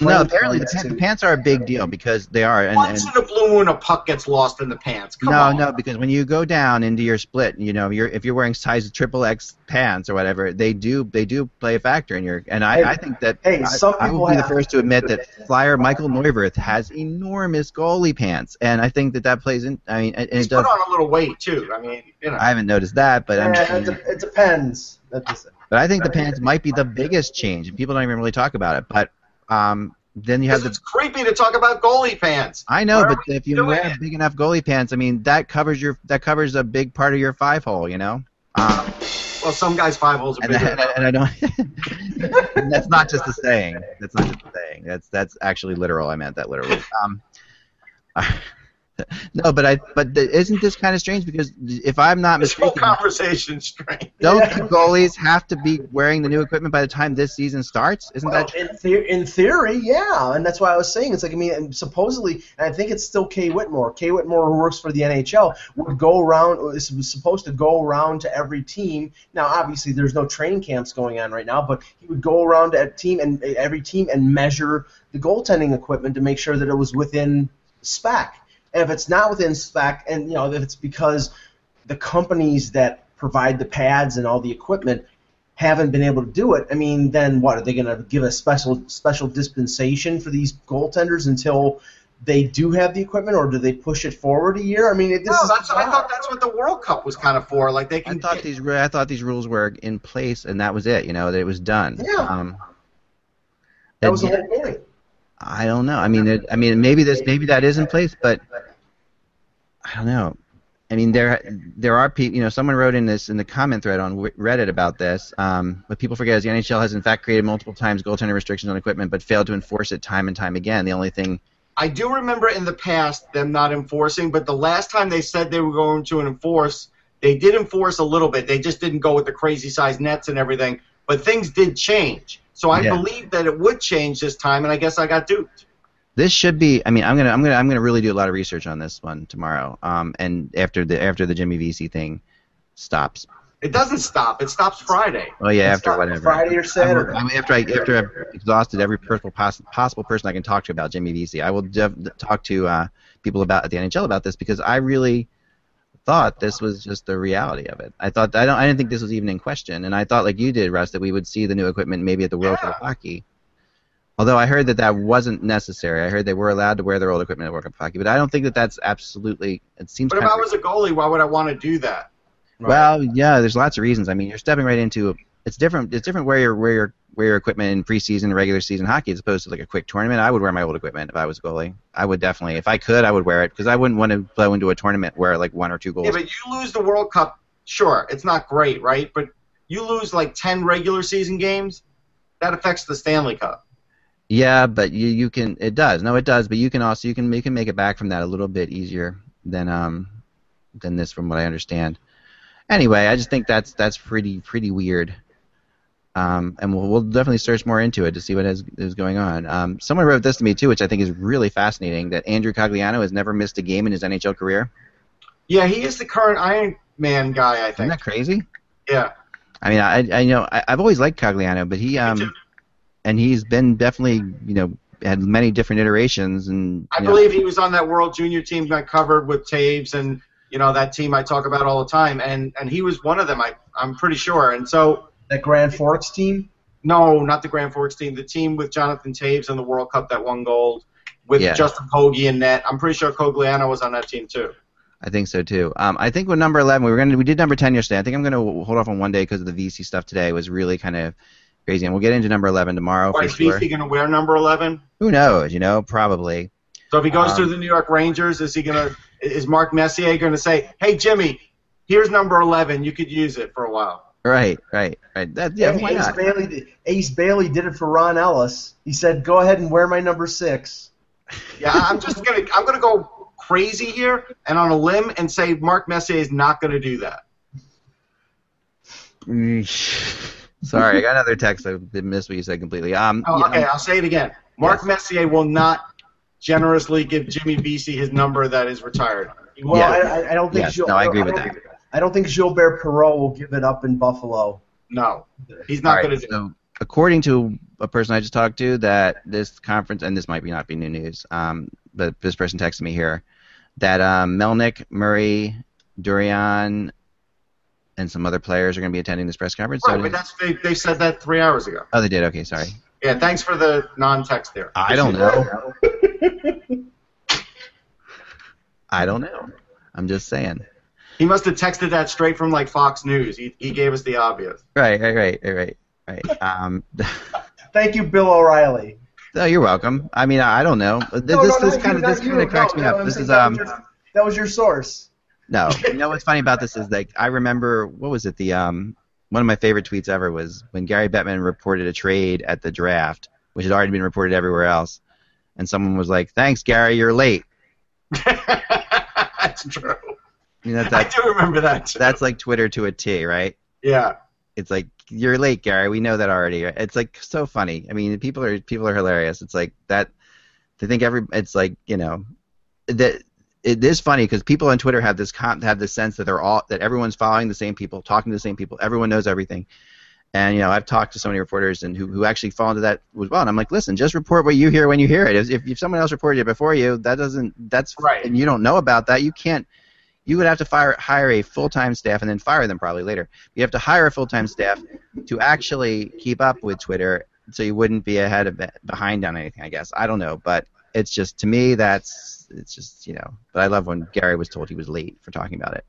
No, apparently the, tickets the pants are a big deal because they are. And, Once and in a blue moon, a puck gets lost in the pants. Come no, on. no, because when you go down into your split, you know, you're if you're wearing size triple X pants or whatever, they do they do play a factor in your. And I, Hey, I think that hey, I, some I will be the first to admit that <laughs> flyer Michael Neuvirth has enormous goalie pants, and I think that that plays in. I mean, and He's it does. put on a little weight too. I mean, you know. I haven't noticed that, but I'm. Yeah, it, de- it depends. That's just it. But I think the pants might be the biggest change, and people don't even really talk about it. But um, then you have the it's creepy to talk about goalie pants. I know, Why but if you wear it? big enough goalie pants, I mean that covers your that covers a big part of your five hole, you know. Um, Well, some guys five holes are and, bigger. I, and I don't <laughs> <laughs> that's not just a saying. That's not just a saying. That's that's actually literal. I meant that literally. Um, <laughs> no, but I but the, isn't this kind of strange? Because if I'm not This whole mistaken, conversation strange. don't Yeah. <laughs> the goalies have to be wearing the new equipment by the time this season starts? Isn't Well, that in, the- in theory, yeah, and that's why I was saying it's like I mean, and supposedly, and I think it's still Kay Whitmore. Kay Whitmore, who works for the NHL, would go around. Is was supposed to go around to every team. Now, obviously, there's no training camps going on right now, but he would go around to a team and every team and measure the goaltending equipment to make sure that it was within spec. And if it's not within spec, and you know, if it's because the companies that provide the pads and all the equipment haven't been able to do it, I mean, then what are they going to give a special special dispensation for these goaltenders until they do have the equipment, or do they push it forward a year? I mean, it, this No, is that's, I thought that's what the World Cup was kind of for. Like they can. I can. thought these I thought these rules were in place and that was it. You know that it was done. Yeah. Um, that was the whole point. I don't know. I mean, it, I mean, maybe this, maybe that is in place, but I don't know. I mean, there, there are people. You know, someone wrote in this in the comment thread on Reddit about this. Um, what people forget is the NHL has in fact created multiple times goaltender restrictions on equipment, but failed to enforce it time and time again. The only thing, I do remember in the past them not enforcing, but the last time they said they were going to enforce, they did enforce a little bit. They just didn't go with the crazy size nets and everything. But things did change. So I Yeah. believe that it would change this time, and I guess I got duped. this should be. I mean, I'm gonna, I'm gonna, I'm gonna really do a lot of research on this one tomorrow. Um, and after the after the Jimmy Vesey thing stops. It doesn't stop. It stops Friday. Oh yeah, It's after whatever. Friday or Saturday. I mean, after I after I've exhausted every possible poss- possible person I can talk to about Jimmy Vesey, I will def- talk to uh, people about at the NHL about this because I really thought this was just the reality of it. I thought I don't I didn't think this was even in question, and I thought like you did, Russ, that we would see the new equipment maybe at the World Cup of Hockey. Although I heard that that wasn't necessary. I heard they were allowed to wear their old equipment at World Cup of Hockey, but I don't think that that's absolutely. It seems But if I was a goalie, why would I want to do that? well, yeah, there's lots of reasons. I mean, you're stepping right into it's different. It's different where your where your where your equipment in preseason, regular season hockey, as opposed to like a quick tournament. I would wear my old equipment if I was a goalie. I would definitely, if I could, I would wear it because I wouldn't want to blow into a tournament where like one or two goals. Yeah, but you lose the World Cup. Sure, it's not great, right? But you lose like ten regular season games. That affects the Stanley Cup. Yeah, but you you can it does. No, it does. But you can also you can you can make it back from that a little bit easier than um than this, from what I understand. Anyway, I just think that's that's pretty pretty weird. Um, and we'll, we'll definitely search more into it to see what is, is going on. Um, someone wrote this to me too, which I think is really fascinating. That Andrew Cogliano has never missed a game in his NHL career. Yeah, he is the current Iron Man guy, I think. Isn't that crazy? Yeah. I mean, I I know I, I've always liked Cogliano, but he um, and he's been definitely you know had many different iterations and I know, believe he was on that World Junior team that covered with Toews and you know that team I talk about all the time, and and he was one of them. I I'm pretty sure. And so That Grand Forks team. no, not the Grand Forks team, the team with Jonathan Toews in the World Cup that won gold with Yeah. Justin Pogge in net. I'm pretty sure Cogliano was on that team too. I think so too. Um, I think with number eleven, we were gonna we did number ten yesterday. I think I'm gonna hold off on one day because of the Vesey stuff today was really kind of crazy, and we'll get into number eleven tomorrow Or for is sure. Vesey going to wear number 11? Who knows? You know, probably. So if he goes Um, to the New York Rangers, is he going to? Is Mark Messier going to say, "Hey Jimmy, here's number 11. You could use it for a while." Right, right, right. That yeah, why Ace not? Bailey, did- Ace Bailey did it for Ron Ellis. He said, "Go ahead and wear my number six. Yeah, I'm just gonna I'm gonna go crazy here and on a limb and say Mark Messier is not going to do that. Sorry, I got another text. I did miss what you said completely. Um, Oh, yeah, okay, I'll say it again. Mark Yes. Messier will not generously give Jimmy Vesey his number that is retired. He Well, won't. I, I- I don't think. Yes, Gil- no, I agree don't with think- I don't think Gilbert Perreault will give it up in Buffalo. no, he's not right, going to do. so according to a person I just talked to, that this conference, and this might be not be new news, um, but this person texted me here, that um, Melnyk, Murray, Dorion, and some other players are going to be attending this press conference. Right, so but that's they, they said that three hours ago. oh, they did. Okay, sorry. Yeah, thanks for the non-text there. I don't know. <laughs> I don't know. I'm just saying. He must have texted that straight from like Fox News. He, he gave us the obvious. Right, right, right, right, right. <laughs> Um, <laughs> Thank you, Bill O'Reilly. no, you're welcome. I mean, I don't know. This No, no, this, no, kind of this kind of cracks me up. This is that um. was your- that was your source. No, you know what's funny about this is like I remember what was it the um one of my favorite tweets ever was when Gary Bettman reported a trade at the draft, which had already been reported everywhere else, and someone was like, "Thanks, Gary, you're late." <laughs> That's true. You know, <laughs> I do remember that. Too. that's like Twitter to a T, right? yeah. It's like you're late, Gary. We know that already. It's like so funny. I mean, people are people are hilarious. It's like that. They think every. It's like you know, that it is funny because people on Twitter have this con- have this sense that they're all that everyone's following the same people, talking to the same people. Everyone knows everything. And you know, I've talked to so many reporters and who, who actually fall into that as well. And I'm like, listen, just report what you hear when you hear it. If, if someone else reported it before you, that doesn't that's Right. and you don't know about that, you can't. You would have to fire hire a full time staff and then fire them probably later. You have to hire a full time staff to actually keep up with Twitter, so you wouldn't be ahead of behind on anything. I guess I don't know, but it's just to me that's it's just you know. But I love when Gary was told he was late for talking about it.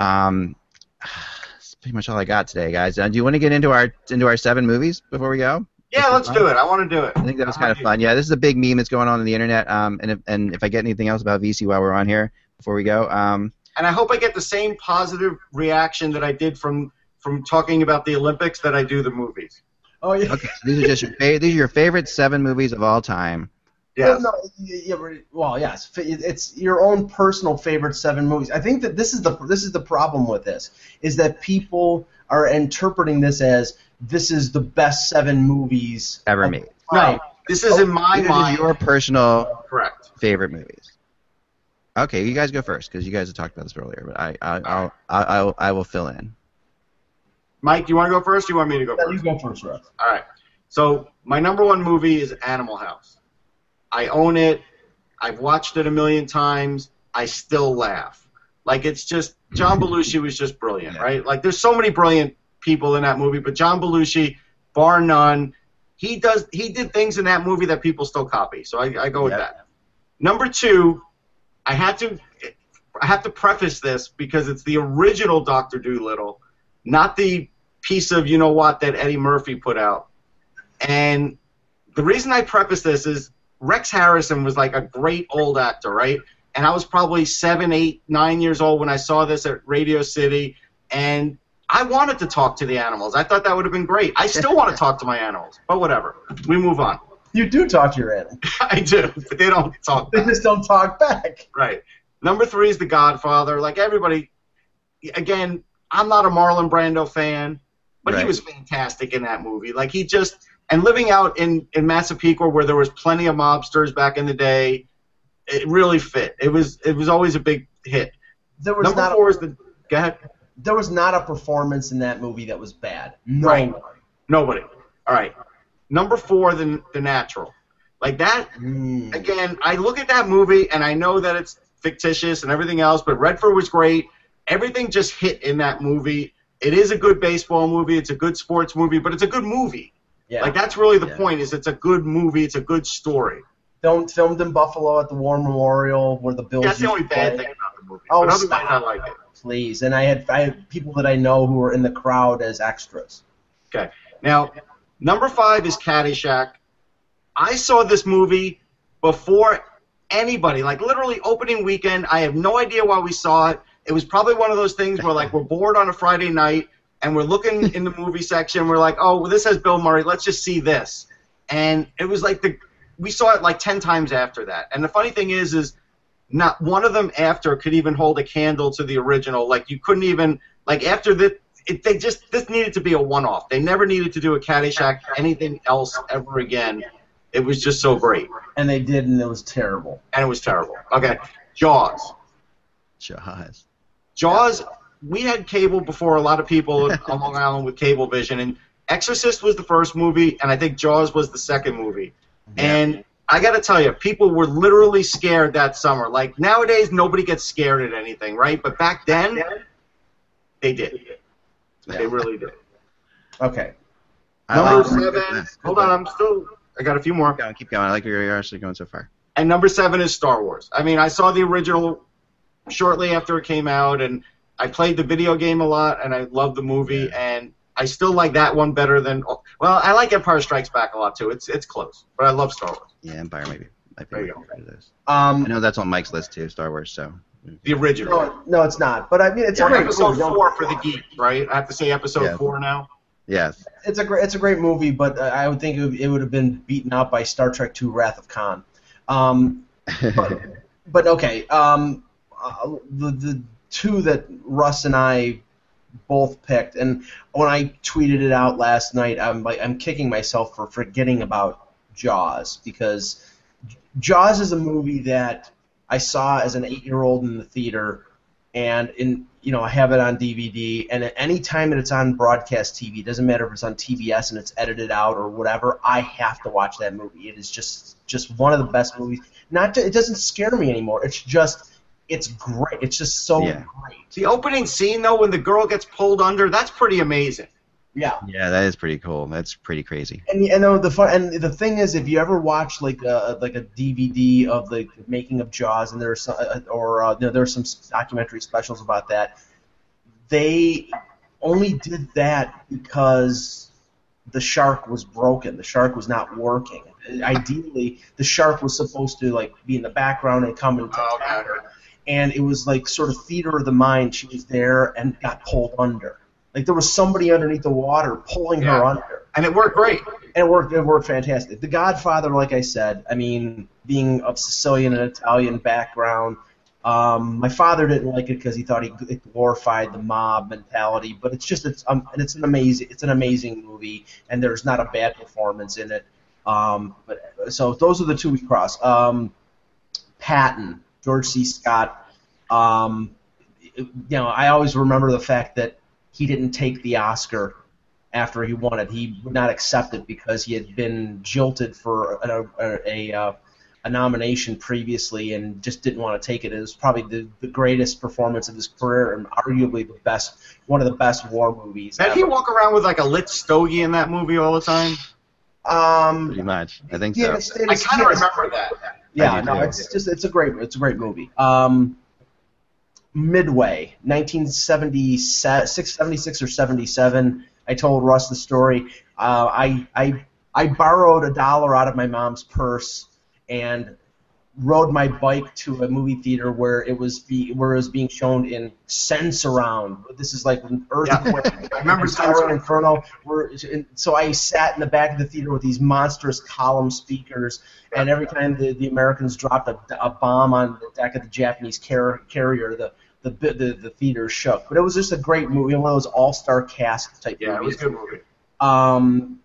Um, that's pretty much all I got today, guys. Uh, do you want to get into our into our seven movies before we go? Yeah, let's do it. I want to do it. I think that was kind of fun. Yeah, this is a big meme that's going on in the internet. Um, and if, and if I get anything else about Vesey while we're on here before we go, um, And I hope I get the same positive reaction that I did from from talking about the Olympics that I do the movies. Oh yeah. okay, so these are just your fa- these are your favorite seven movies of all time. Yes. Well, no, yeah, well, yes, it's your own personal favorite seven movies. I think that this is the this is the problem with this is that people are interpreting this as this is the best seven movies Ever made. all time. No, this is in my These mind. just your personal Correct. favorite movies. Okay, you guys go first because you guys have talked about this earlier, but I I I'll, I'll, I'll I will fill in. Mike, do you want to go first? Or you want me to go Yeah, first? You go first, Russ. All right. So my number one movie is Animal House. I own it. I've watched it a million times. I still laugh. Like it's just John Belushi was just brilliant, Yeah. right? Like there's so many brilliant people in that movie, but John Belushi, bar none, he does he did things in that movie that people still copy. So I, I go with Yeah. that. Number two, I had to I have to preface this because it's the original Doctor Dolittle, not the piece of you know what that Eddie Murphy put out. And the reason I preface this is Rex Harrison was like a great old actor, right? And I was probably seven, eight, nine years old when I saw this at Radio City, and I wanted to talk to the animals. I thought that would have been great. I still want to talk to my animals, but whatever. We move on. You do talk to your animals. <laughs> I do, but they don't talk. They back. just don't talk back. Right. Number three is The Godfather. Like everybody, again, I'm not a Marlon Brando fan, but he was fantastic in that movie. Like he just and living out in in Massapequa where there was plenty of mobsters back in the day, it really fit. It was it was always a big hit. There was Number not. four A, is the go ahead. there was not a performance in that movie that was bad. No. Right. Nobody. All right. Number four, the the natural. Like that Mm. again, I look at that movie and I know that it's fictitious and everything else, but Redford was great. Everything just hit in that movie. It is a good baseball movie. It's a good sports movie, but it's a good movie. Yeah. Like that's really the Yeah. point. Is it's a good movie. It's a good story. filmed filmed in Buffalo at the War Memorial where the Bills. That's the only bad play. thing about the movie. Oh, but stop. I like it. Please, and I had I had people that I know who were in the crowd as extras. Okay. Now, number five is Caddyshack. I saw this movie before anybody, like literally opening weekend. I have no idea why we saw it. It was probably one of those things where like we're bored on a Friday night and we're looking in the movie section. We're like, oh, well, this has Bill Murray. Let's just see this. And it was like the we saw it like ten times after that. And the funny thing is, is not one of them after could even hold a candle to the original. Like you couldn't even like after that. It, they just this needed to be a one-off. They never needed to do a Caddyshack anything else ever again. It was just so great, And they did, and it was terrible. and it was terrible. Okay, Jaws. Jaws. Jaws. We had cable before a lot of people on Long Island with cable vision, and Exorcist was the first movie, and I think Jaws was the second movie. And I got to tell you, people were literally scared that summer. Like nowadays, nobody gets scared at anything, right? But back then, they did. They really did. Okay. I Number like- seven. Hold on, I'm still. I got a few more. Keep going, keep going. I like where you're actually going so far. And number seven is Star Wars. I mean, I saw the original shortly after it came out, and I played the video game a lot, and I loved the movie, and I still like that one better than. Well, I like Empire Strikes Back a lot too. It's it's close, but I love Star Wars. Yeah, Empire maybe. My There you favorite go. of those. I Um, know that's on Mike's list too, Star Wars. So The original. No, no, it's not. But I mean, it's a Or great episode movie. Don't- four for the geek, right? I have to say episode Yeah. four now. Yes. It's a great, it's a great movie, but uh, I would think it would, it would have been beaten out by Star Trek II: Wrath of Khan. Um, but, <laughs> but okay, um, uh, the the two that Russ and I both picked, and when I tweeted it out last night, I'm like I'm kicking myself for forgetting about Jaws because Jaws is a movie that I saw as an eight-year-old in the theater, and in you know I have it on DVD, and at any time that it's on broadcast TV, it doesn't matter if it's on TBS and it's edited out or whatever, I have to watch that movie. It is just just one of the best movies. Not to, it doesn't scare me anymore. It's just it's great. It's just so Yeah. great. The opening scene though, when the girl gets pulled under, that's pretty amazing. Yeah. yeah, that is pretty cool. That's pretty crazy. And and know, the fun and the thing is, if you ever watch like a like a DVD of the making of Jaws, and there's some, uh, or uh, you know, there's some documentary specials about that, they only did that because the shark was broken. The shark was not working. Ideally, the shark was supposed to like be in the background and come and Oh, attack her. And it was like sort of theater of the mind. She was there and got pulled under. Like there was somebody underneath the water pulling her under And it worked great. and it worked. It worked fantastic. The Godfather, like I said, I mean, being of Sicilian and Italian background, um, my father didn't like it because he thought he it glorified the mob mentality. But it's just it's um, and it's an amazing it's an amazing movie, and there's not a bad performance in it. Um, but so those are the two we cross. Um, Patton, George C. Scott. Um, you know, I always remember the fact that he didn't take the Oscar after he won it. He would not accept it because he had been jilted for a, a, a, uh, a nomination previously and just didn't want to take it. It was probably the, the greatest performance of his career and arguably the best, one of the best war movies. Did he walk around with like a lit stogie in that movie all the time? Um, Pretty much. I think yeah, so. it's- I kind of remember that. Yeah, no, it's just it's a great it's a great movie. Um, Midway, 1976, 76 or 77. I told Russ the story. Uh, I I I borrowed a dollar out of my mom's purse and rode my bike to a movie theater where it was be where it was being shown in Sensurround. This is like an earthquake. <laughs> I remember Sensurround. Inferno. And so I sat in the back of the theater with these monstrous column speakers, and every time the, the Americans dropped a, a bomb on the deck of the Japanese car, carrier, the the, the the theater shook. But it was just a great movie, one of those all-star cast type Yeah, it was a good movie. Um,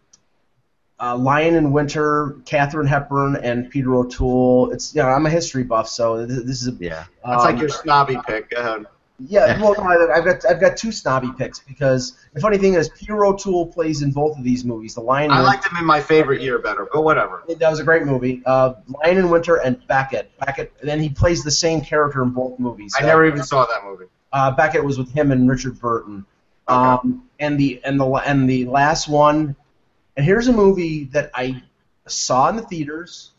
uh, Lion in Winter, Katharine Hepburn, and Peter O'Toole. It's you know I'm a history buff, so this, this is a Yeah. That's um, like your snobby pick. Go ahead. Yeah, well, I've got I've got two snobby picks because the funny thing is Peter O'Toole plays in both of these movies. The Lion. I liked him in my favorite year better, but whatever. That was a great movie. Uh, Lion in Winter and Becket. Becket. And then he plays the same character in both movies. I Uh, never even saw that movie. uh, Becket was with him and Richard Burton. Um, and the and the and the last one, and here's a movie that I saw in the theaters,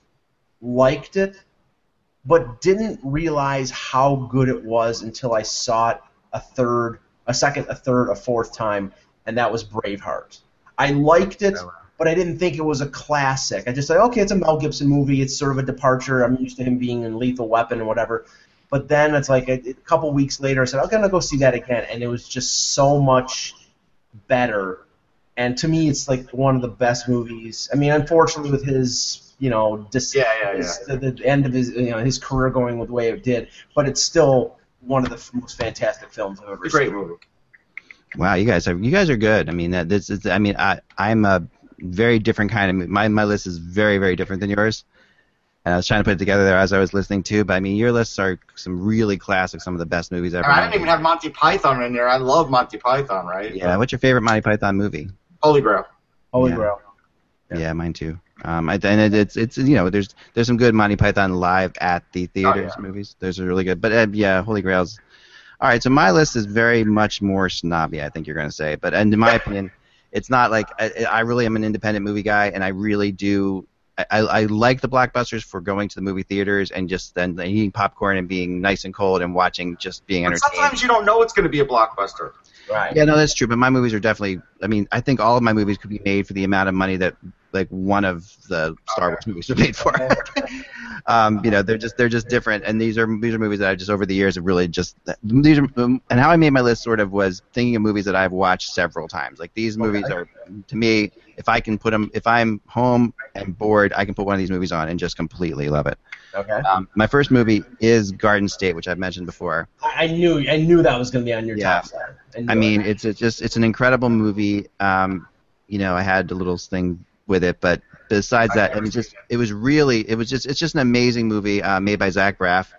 liked it, but didn't realize how good it was until I saw it a third, a second, a third, a fourth time, and that was Braveheart. I liked it, oh, but I didn't think it was a classic. I just thought, okay, it's a Mel Gibson movie. It's sort of a departure. I'm used to him being in Lethal Weapon and whatever. But then it's like a, a couple weeks later, I said, I'm gonna go see that again, and it was just so much better. And to me, it's like one of the best movies. I mean, unfortunately, with his, you know, dis- Yeah, yeah, his- yeah. The, the end of his, you know, his career going with the way it did, but it's still one of the f- most fantastic films I've ever It's a great seen. movie. Wow, you guys are you guys are good. I mean, that this is. I mean, I I'm a very different kind of. My my list is very very different than yours. And I was trying to put it together there as I was listening too. But I mean, your lists are some really classic, some of the best movies ever. I didn't even have Monty Python in there. I love Monty Python, right? Yeah, what's your favorite Monty Python movie? Holy Grail. Holy Yeah. Grail. Yeah, mine too. Um, I, and it, it's it's you know there's there's some good Monty Python live at the theaters yeah. movies. Those are really good. But uh, yeah, Holy Grail's. All right, so my list is very much more snobby. I think you're gonna say, but and in my opinion, it's not like I, I really am an independent movie guy, and I really do. I, I I like the blockbusters for going to the movie theaters and just then eating popcorn and being nice and cold and watching just being But entertained. sometimes you don't know it's going to be a blockbuster. Right. Yeah, no, that's true. But my movies are definitely. I mean, I think all of my movies could be made for the amount of money that like one of the Star Wars movies are made for. <laughs> <laughs> um, you know, they're just they're just different, and these are these are movies that I just over the years have really just these are um, and how I made my list sort of was thinking of movies that I've watched several times. Like these movies Okay. are to me, if I can put them, if I'm home and bored, I can put one of these movies on and just completely love it. Okay. Um, my first movie is Garden State, which I've mentioned before. I, I knew I knew that was going to be on your Yeah. top knew I mean, it. it's, it's just it's an incredible movie. Um, you know, I had a little thing with it, but besides that, I mean, just it was really it was just it's just an amazing movie uh, made by Zach Braff,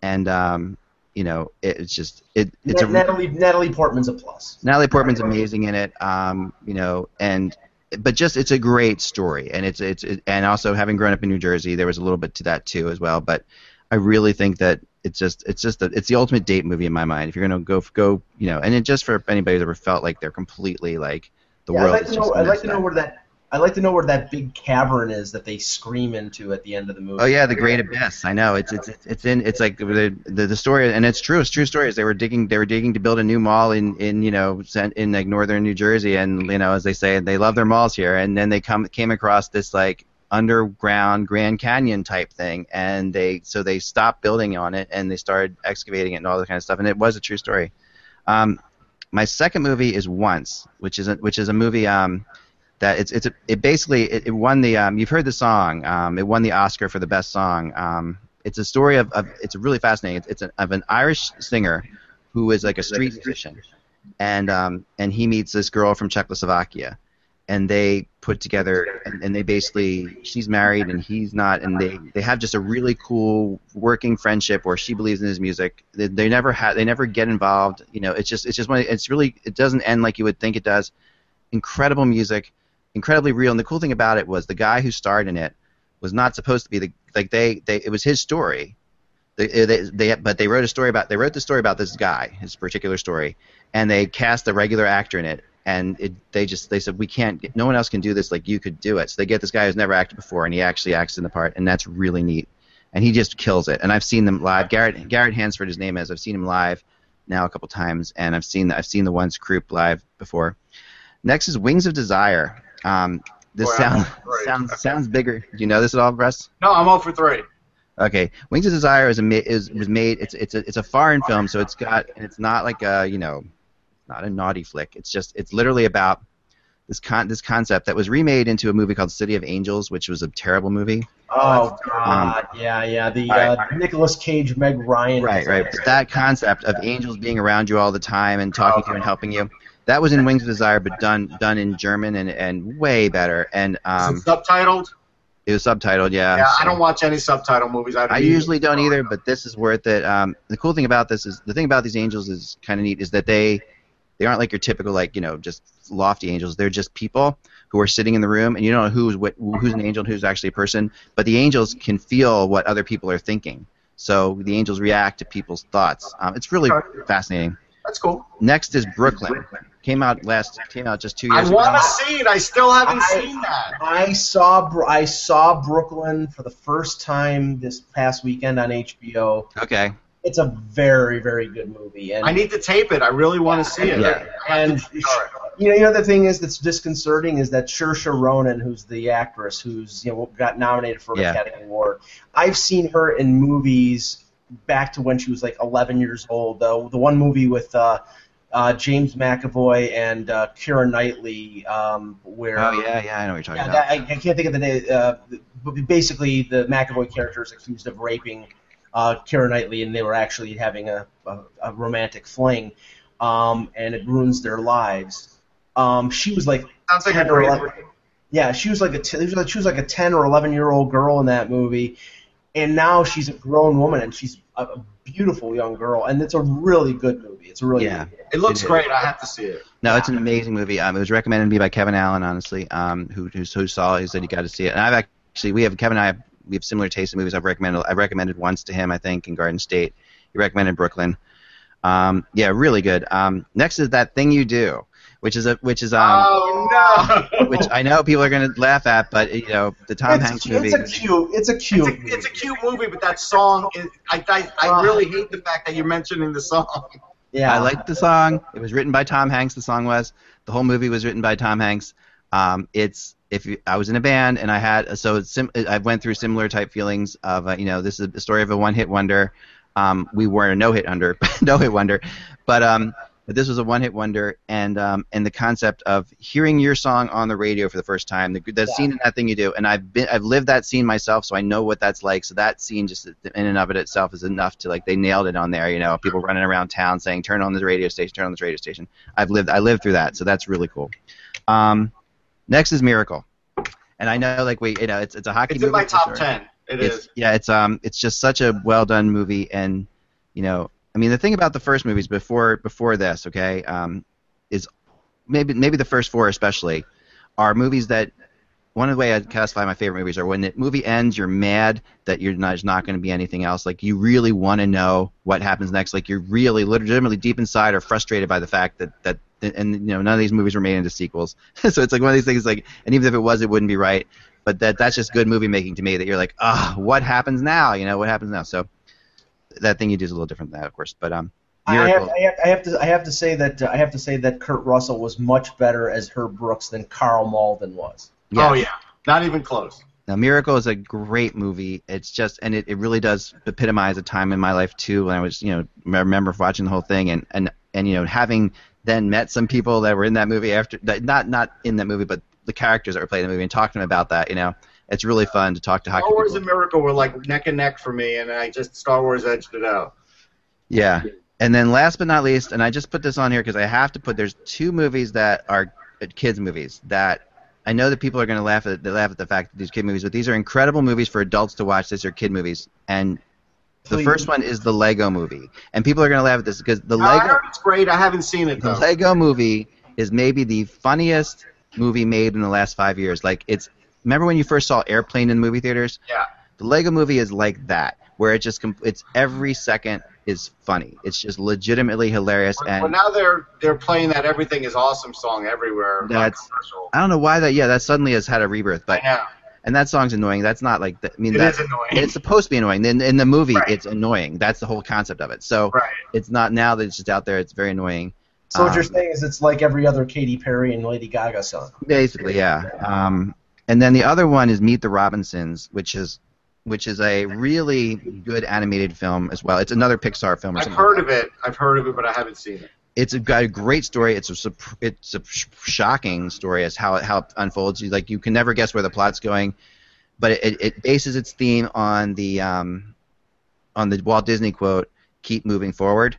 and um, you know, it, it's just it it's a Natalie Natalie Portman's a plus. Natalie Portman's amazing in it. Um, you know, and but just it's a great story, and it's it's it, and also having grown up in New Jersey, there was a little bit to that too as well. But I really think that it's just it's just a, it's the ultimate date movie in my mind. If you're gonna go go, you know, and it just for anybody who's ever felt like they're completely like the Yeah, I'd world like is to know. I'd like to know where that. I'd like to know where that big cavern is that they scream into at the end of the movie. Oh yeah, the Great Abyss. I know it's it's it's in it's like the the, the story, and it's true. It's true stories. They were digging they were digging to build a new mall in in you know in like northern New Jersey, and you know as they say, they love their malls here. And then they come came across this like underground Grand Canyon type thing, and they so they stopped building on it and they started excavating it and all that kind of stuff. And it was a true story. Um, my second movie is Once, which is a, which is a movie um, that it's it's a, it basically it, it won the um, you've heard the song um, it won the Oscar for the best song. Um, it's a story of, of it's really fascinating. It's, it's an, of an Irish singer who is like a street musician, and um, and he meets this girl from Czechoslovakia, and they put together and, and they basically she's married and he's not, and they they have just a really cool working friendship where she believes in his music. They, they never had they never get involved. You know, it's just it's just one. It's really it doesn't end like you would think it does. Incredible music, incredibly real. And the cool thing about it was the guy who starred in it was not supposed to be the like they they it was his story. They, they, they but they wrote a story about they wrote the story about this guy his particular story and they cast a regular actor in it. And it, they just they said we can't no one else can do this like you could do it. So they get this guy who's never acted before and he actually acts in the part and that's really neat. And he just kills it. And I've seen them live. Garrett Garrett Hansford his name is. I've seen him live now a couple times and I've seen I've seen the ones group live before. Next is Wings of Desire um, this Boy, sound, afraid. sounds sounds bigger do you know this at all Russ? No, I'm 0 for 3. Okay, Wings of Desire is a is was made. It's it's a it's a foreign film, so it's got and it's not like a you know, not a naughty flick. It's just it's literally about this con this concept that was remade into a movie called City of Angels, which was a terrible movie. Oh God, yeah, yeah. The uh, Nicolas Cage, Meg Ryan. Right, right. But that concept of angels being around you all the time and talking to you and helping you, that was in Wings of Desire, but done done in German and and way better. And um, Is it subtitled? it was subtitled. Yeah. Yeah, I don't watch any subtitle movies. I, I usually don't either, but this is worth it. Um, the cool thing about this is the thing about these angels is kind of neat is that they they aren't like your typical like you know just lofty angels. They're just people who are sitting in the room, and you don't know who's what, who's an angel and who's actually a person. But the angels can feel what other people are thinking, so the angels react to people's thoughts. Um, it's really fascinating. That's cool. Next is Brooklyn. Came out last came out just two years I years want ago. to see it. I still haven't I- seen that. I saw I saw Brooklyn for the first time this past weekend on HBO. Okay. It's a very very good movie, and I need to tape it. I really want to see it. Yeah. and you know, you know the thing is that's disconcerting is that Saoirse Ronan, who's the actress who's you know got nominated for an Yeah. Academy Award, I've seen her in movies back to when she was like 11 years old. The the one movie with uh, uh, James McAvoy and uh, Keira Knightley, um, where Oh yeah, yeah, I know what you're talking yeah, about. that, I, I can't think of the name. Uh, but basically, the McAvoy character is accused of raping uh, Keira Knightley, and they were actually having a, a, a romantic fling, um, and it ruins their lives. Um, she was like Sounds like a 10 great 11 yeah, she was like a t- she she was like a ten or eleven year old girl in that movie, and now she's a grown woman and she's a, a beautiful young girl, and it's a really good movie. It's a really Yeah. good movie. It looks It is. great. I have to see it. No, it's an amazing movie. Um, it was recommended to me by Kevin Allen, honestly, um, who, who who saw it. He said you got to see it. And I've actually, we have Kevin and I, have, we have similar tastes in movies. I've recommended, I recommended once to him, I think, in Garden State. He recommended Brooklyn. Um, yeah, really good. Um, next is that thing you do, which is a which is um, oh no! which I know people are gonna laugh at, but you know the Tom it's, Hanks movie. it's a cute. It's a cute. It's a, it's a cute movie, but that song is. I, I, I really hate the fact that you're mentioning the song. yeah. I liked the song. It was written by Tom Hanks. The song was. The whole movie was written by Tom Hanks. Um, it's if you, I was in a band and I had so it's sim, I went through similar type feelings of uh, you know this is the story of a one hit wonder. Um, we weren't a no hit wonder, <laughs> no hit wonder, but um, but this was a one hit wonder, and um, and the concept of hearing your song on the radio for the first time, the, the yeah. scene in that thing you do, and I've been I've lived that scene myself, so I know what that's like. So that scene just in and of it itself is enough to like they nailed it on there. You know, people running around town saying turn on the radio station, turn on this radio station. I've lived I lived through that, so that's really cool. Um, next is Miracle, and I know like we you know it's it's a hockey. It's movie in my top sure. ten. It it's, is. Yeah, it's um it's just such a well done movie, and you know I mean, the thing about the first movies before before this, okay, um, is maybe maybe the first four especially are movies that one of the way I classify my favorite movies are when the movie ends, you're mad that you're not, not going to be anything else. Like you really want to know what happens next. Like you're really legitimately deep inside are frustrated by the fact that that and you know none of these movies were made into sequels. <laughs> so it's like one of these things like and even if it was, it wouldn't be right. But that that's just good movie making to me. That you're like, ah, what happens now? You know, what happens now? So that thing you do is a little different than that, of course. But um, I have, I have, I have to I have to say that uh, I have to say that Kurt Russell was much better as Herb Brooks than Karl Malden was. Oh yeah, not even close. Now, Miracle is a great movie. It's just, and it, it really does epitomize a time in my life too when I was, you know, I remember watching the whole thing and and and you know having then met some people that were in that movie after that, not not in that movie, but the characters that were playing the movie and talking to them about that, you know it's really uh, fun to talk to hockey. Star Wars people. and Miracle were like neck and neck for me, and I just Star Wars edged it out. Yeah, and then last but not least, and I just put this on here because I have to put. There's two movies that are uh, kids movies that I know that people are going to laugh at. They laugh at the fact that these kid movies, but these are incredible movies for adults to watch. These are kid movies, and the first one is the Lego Movie, and people are going to laugh at this because the Lego. I heard it's great. I haven't seen it though. The Lego Movie is maybe the funniest movie made in the last five years. Like it's remember when you first saw Airplane in the movie theaters? Yeah. The Lego Movie is like that, where it just it's every second is funny. It's just legitimately hilarious. Well, and well, now they're they're playing that "Everything Is Awesome" song everywhere. That's I don't know why that. Yeah, that suddenly has had a rebirth, but. Yeah. And that song's annoying. That's not like I mean it that, annoying. It's supposed to be annoying. In, in the movie, right. it's annoying. That's the whole concept of it. So right. it's not now that it's just out there. It's very annoying. So what um, you're saying is it's like every other Katy Perry and Lady Gaga song. Basically, yeah. Um, and then the other one is Meet the Robinsons, which is which is a really good animated film as well. It's another Pixar film. I've heard of it. I've heard of it, but I haven't seen it. It's a, got a great story. It's a it's a shocking story as how it how it unfolds. You, like you can never guess where the plot's going, but it, it bases its theme on the um, on the Walt Disney quote, "Keep moving forward."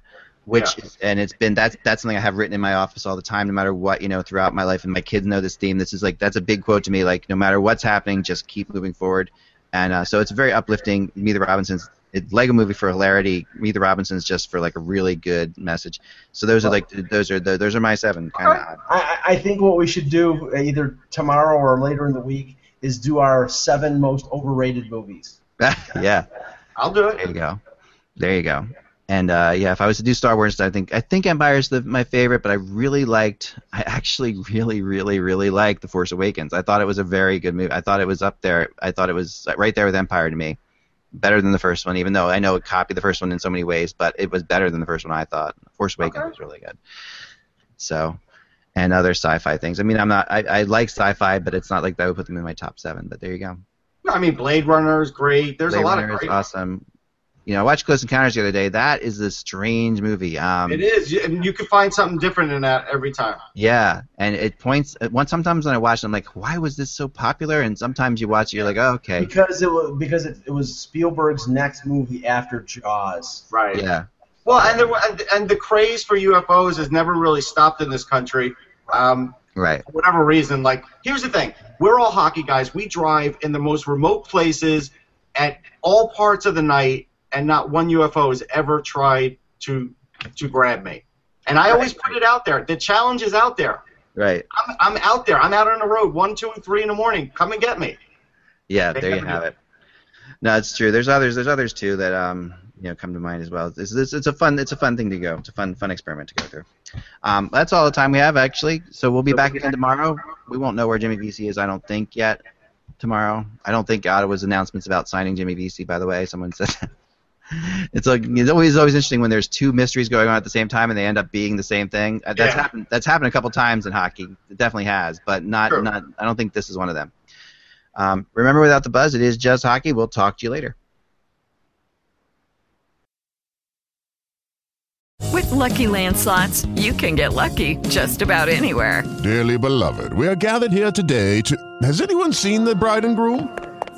Which yeah. is, and it's been that's that's something I have written in my office all the time, no matter what you know throughout my life, and my kids know this theme. This is like that's a big quote to me. Like no matter what's happening, just keep moving forward, and uh, so it's very uplifting. Meet the Robinsons, it, Lego Movie for hilarity. Meet the Robinsons just for like a really good message. So those well, are like those are the, those are my seven kind of. I, I think what we should do either tomorrow or later in the week is do our seven most overrated movies. <laughs> yeah, I'll do it. There you go. There you go. And uh, yeah, if I was to do Star Wars, I think I think Empire's the, my favorite, but I really liked. I actually <laughs> really, really, really liked The Force Awakens. I thought it was a very good movie. I thought it was up there. I thought it was right there with Empire to me, better than the first one. Even though I know it copied the first one in so many ways, but it was better than the first one. I thought Force Awakens okay. was really good. So, and other sci-fi things. I mean, I'm not. I, I like sci-fi, but it's not like that would put them in my top seven. But there you go. I mean, Blade Runner is great. There's Blade a lot Runner of great. Is awesome you know, I watched Close Encounters the other day. That is a strange movie. Um, it is, and you can find something different in that every time. Yeah, and it points. One sometimes when I watch, it, I'm like, why was this so popular? And sometimes you watch it, you're like, oh, okay. Because it was because it, it was Spielberg's next movie after Jaws. Right. Yeah. Well, and the and the craze for UFOs has never really stopped in this country. Um, right. For whatever reason, like here's the thing: we're all hockey guys. We drive in the most remote places at all parts of the night and not one UFO has ever tried to to grab me. And I always put it out there. The challenge is out there. Right. I'm, I'm out there. I'm out on the road one, two, three in the morning. Come and get me. Yeah, they there you have it. No, it's true. There's others. There's others too that um you know come to mind as well. It's, it's, it's a fun it's a fun thing to go. It's a fun fun experiment to go through. Um, that's all the time we have actually. So we'll be back again tomorrow. We won't know where Jimmy Vesey is. I don't think yet. Tomorrow. I don't think Ottawa's announcements about signing Jimmy Vesey. By the way, someone said. It's like it's always always interesting when there's two mysteries going on at the same time and they end up being the same thing. Uh, That's Yeah. happened. That's happened a couple times in hockey. It definitely has, but not True. not. I don't think this is one of them. Um, remember, without the buzz, it is just hockey. We'll talk to you later. With Lucky Land slots, you can get lucky just about anywhere. Dearly beloved, we are gathered here today to. Has anyone seen the bride and groom?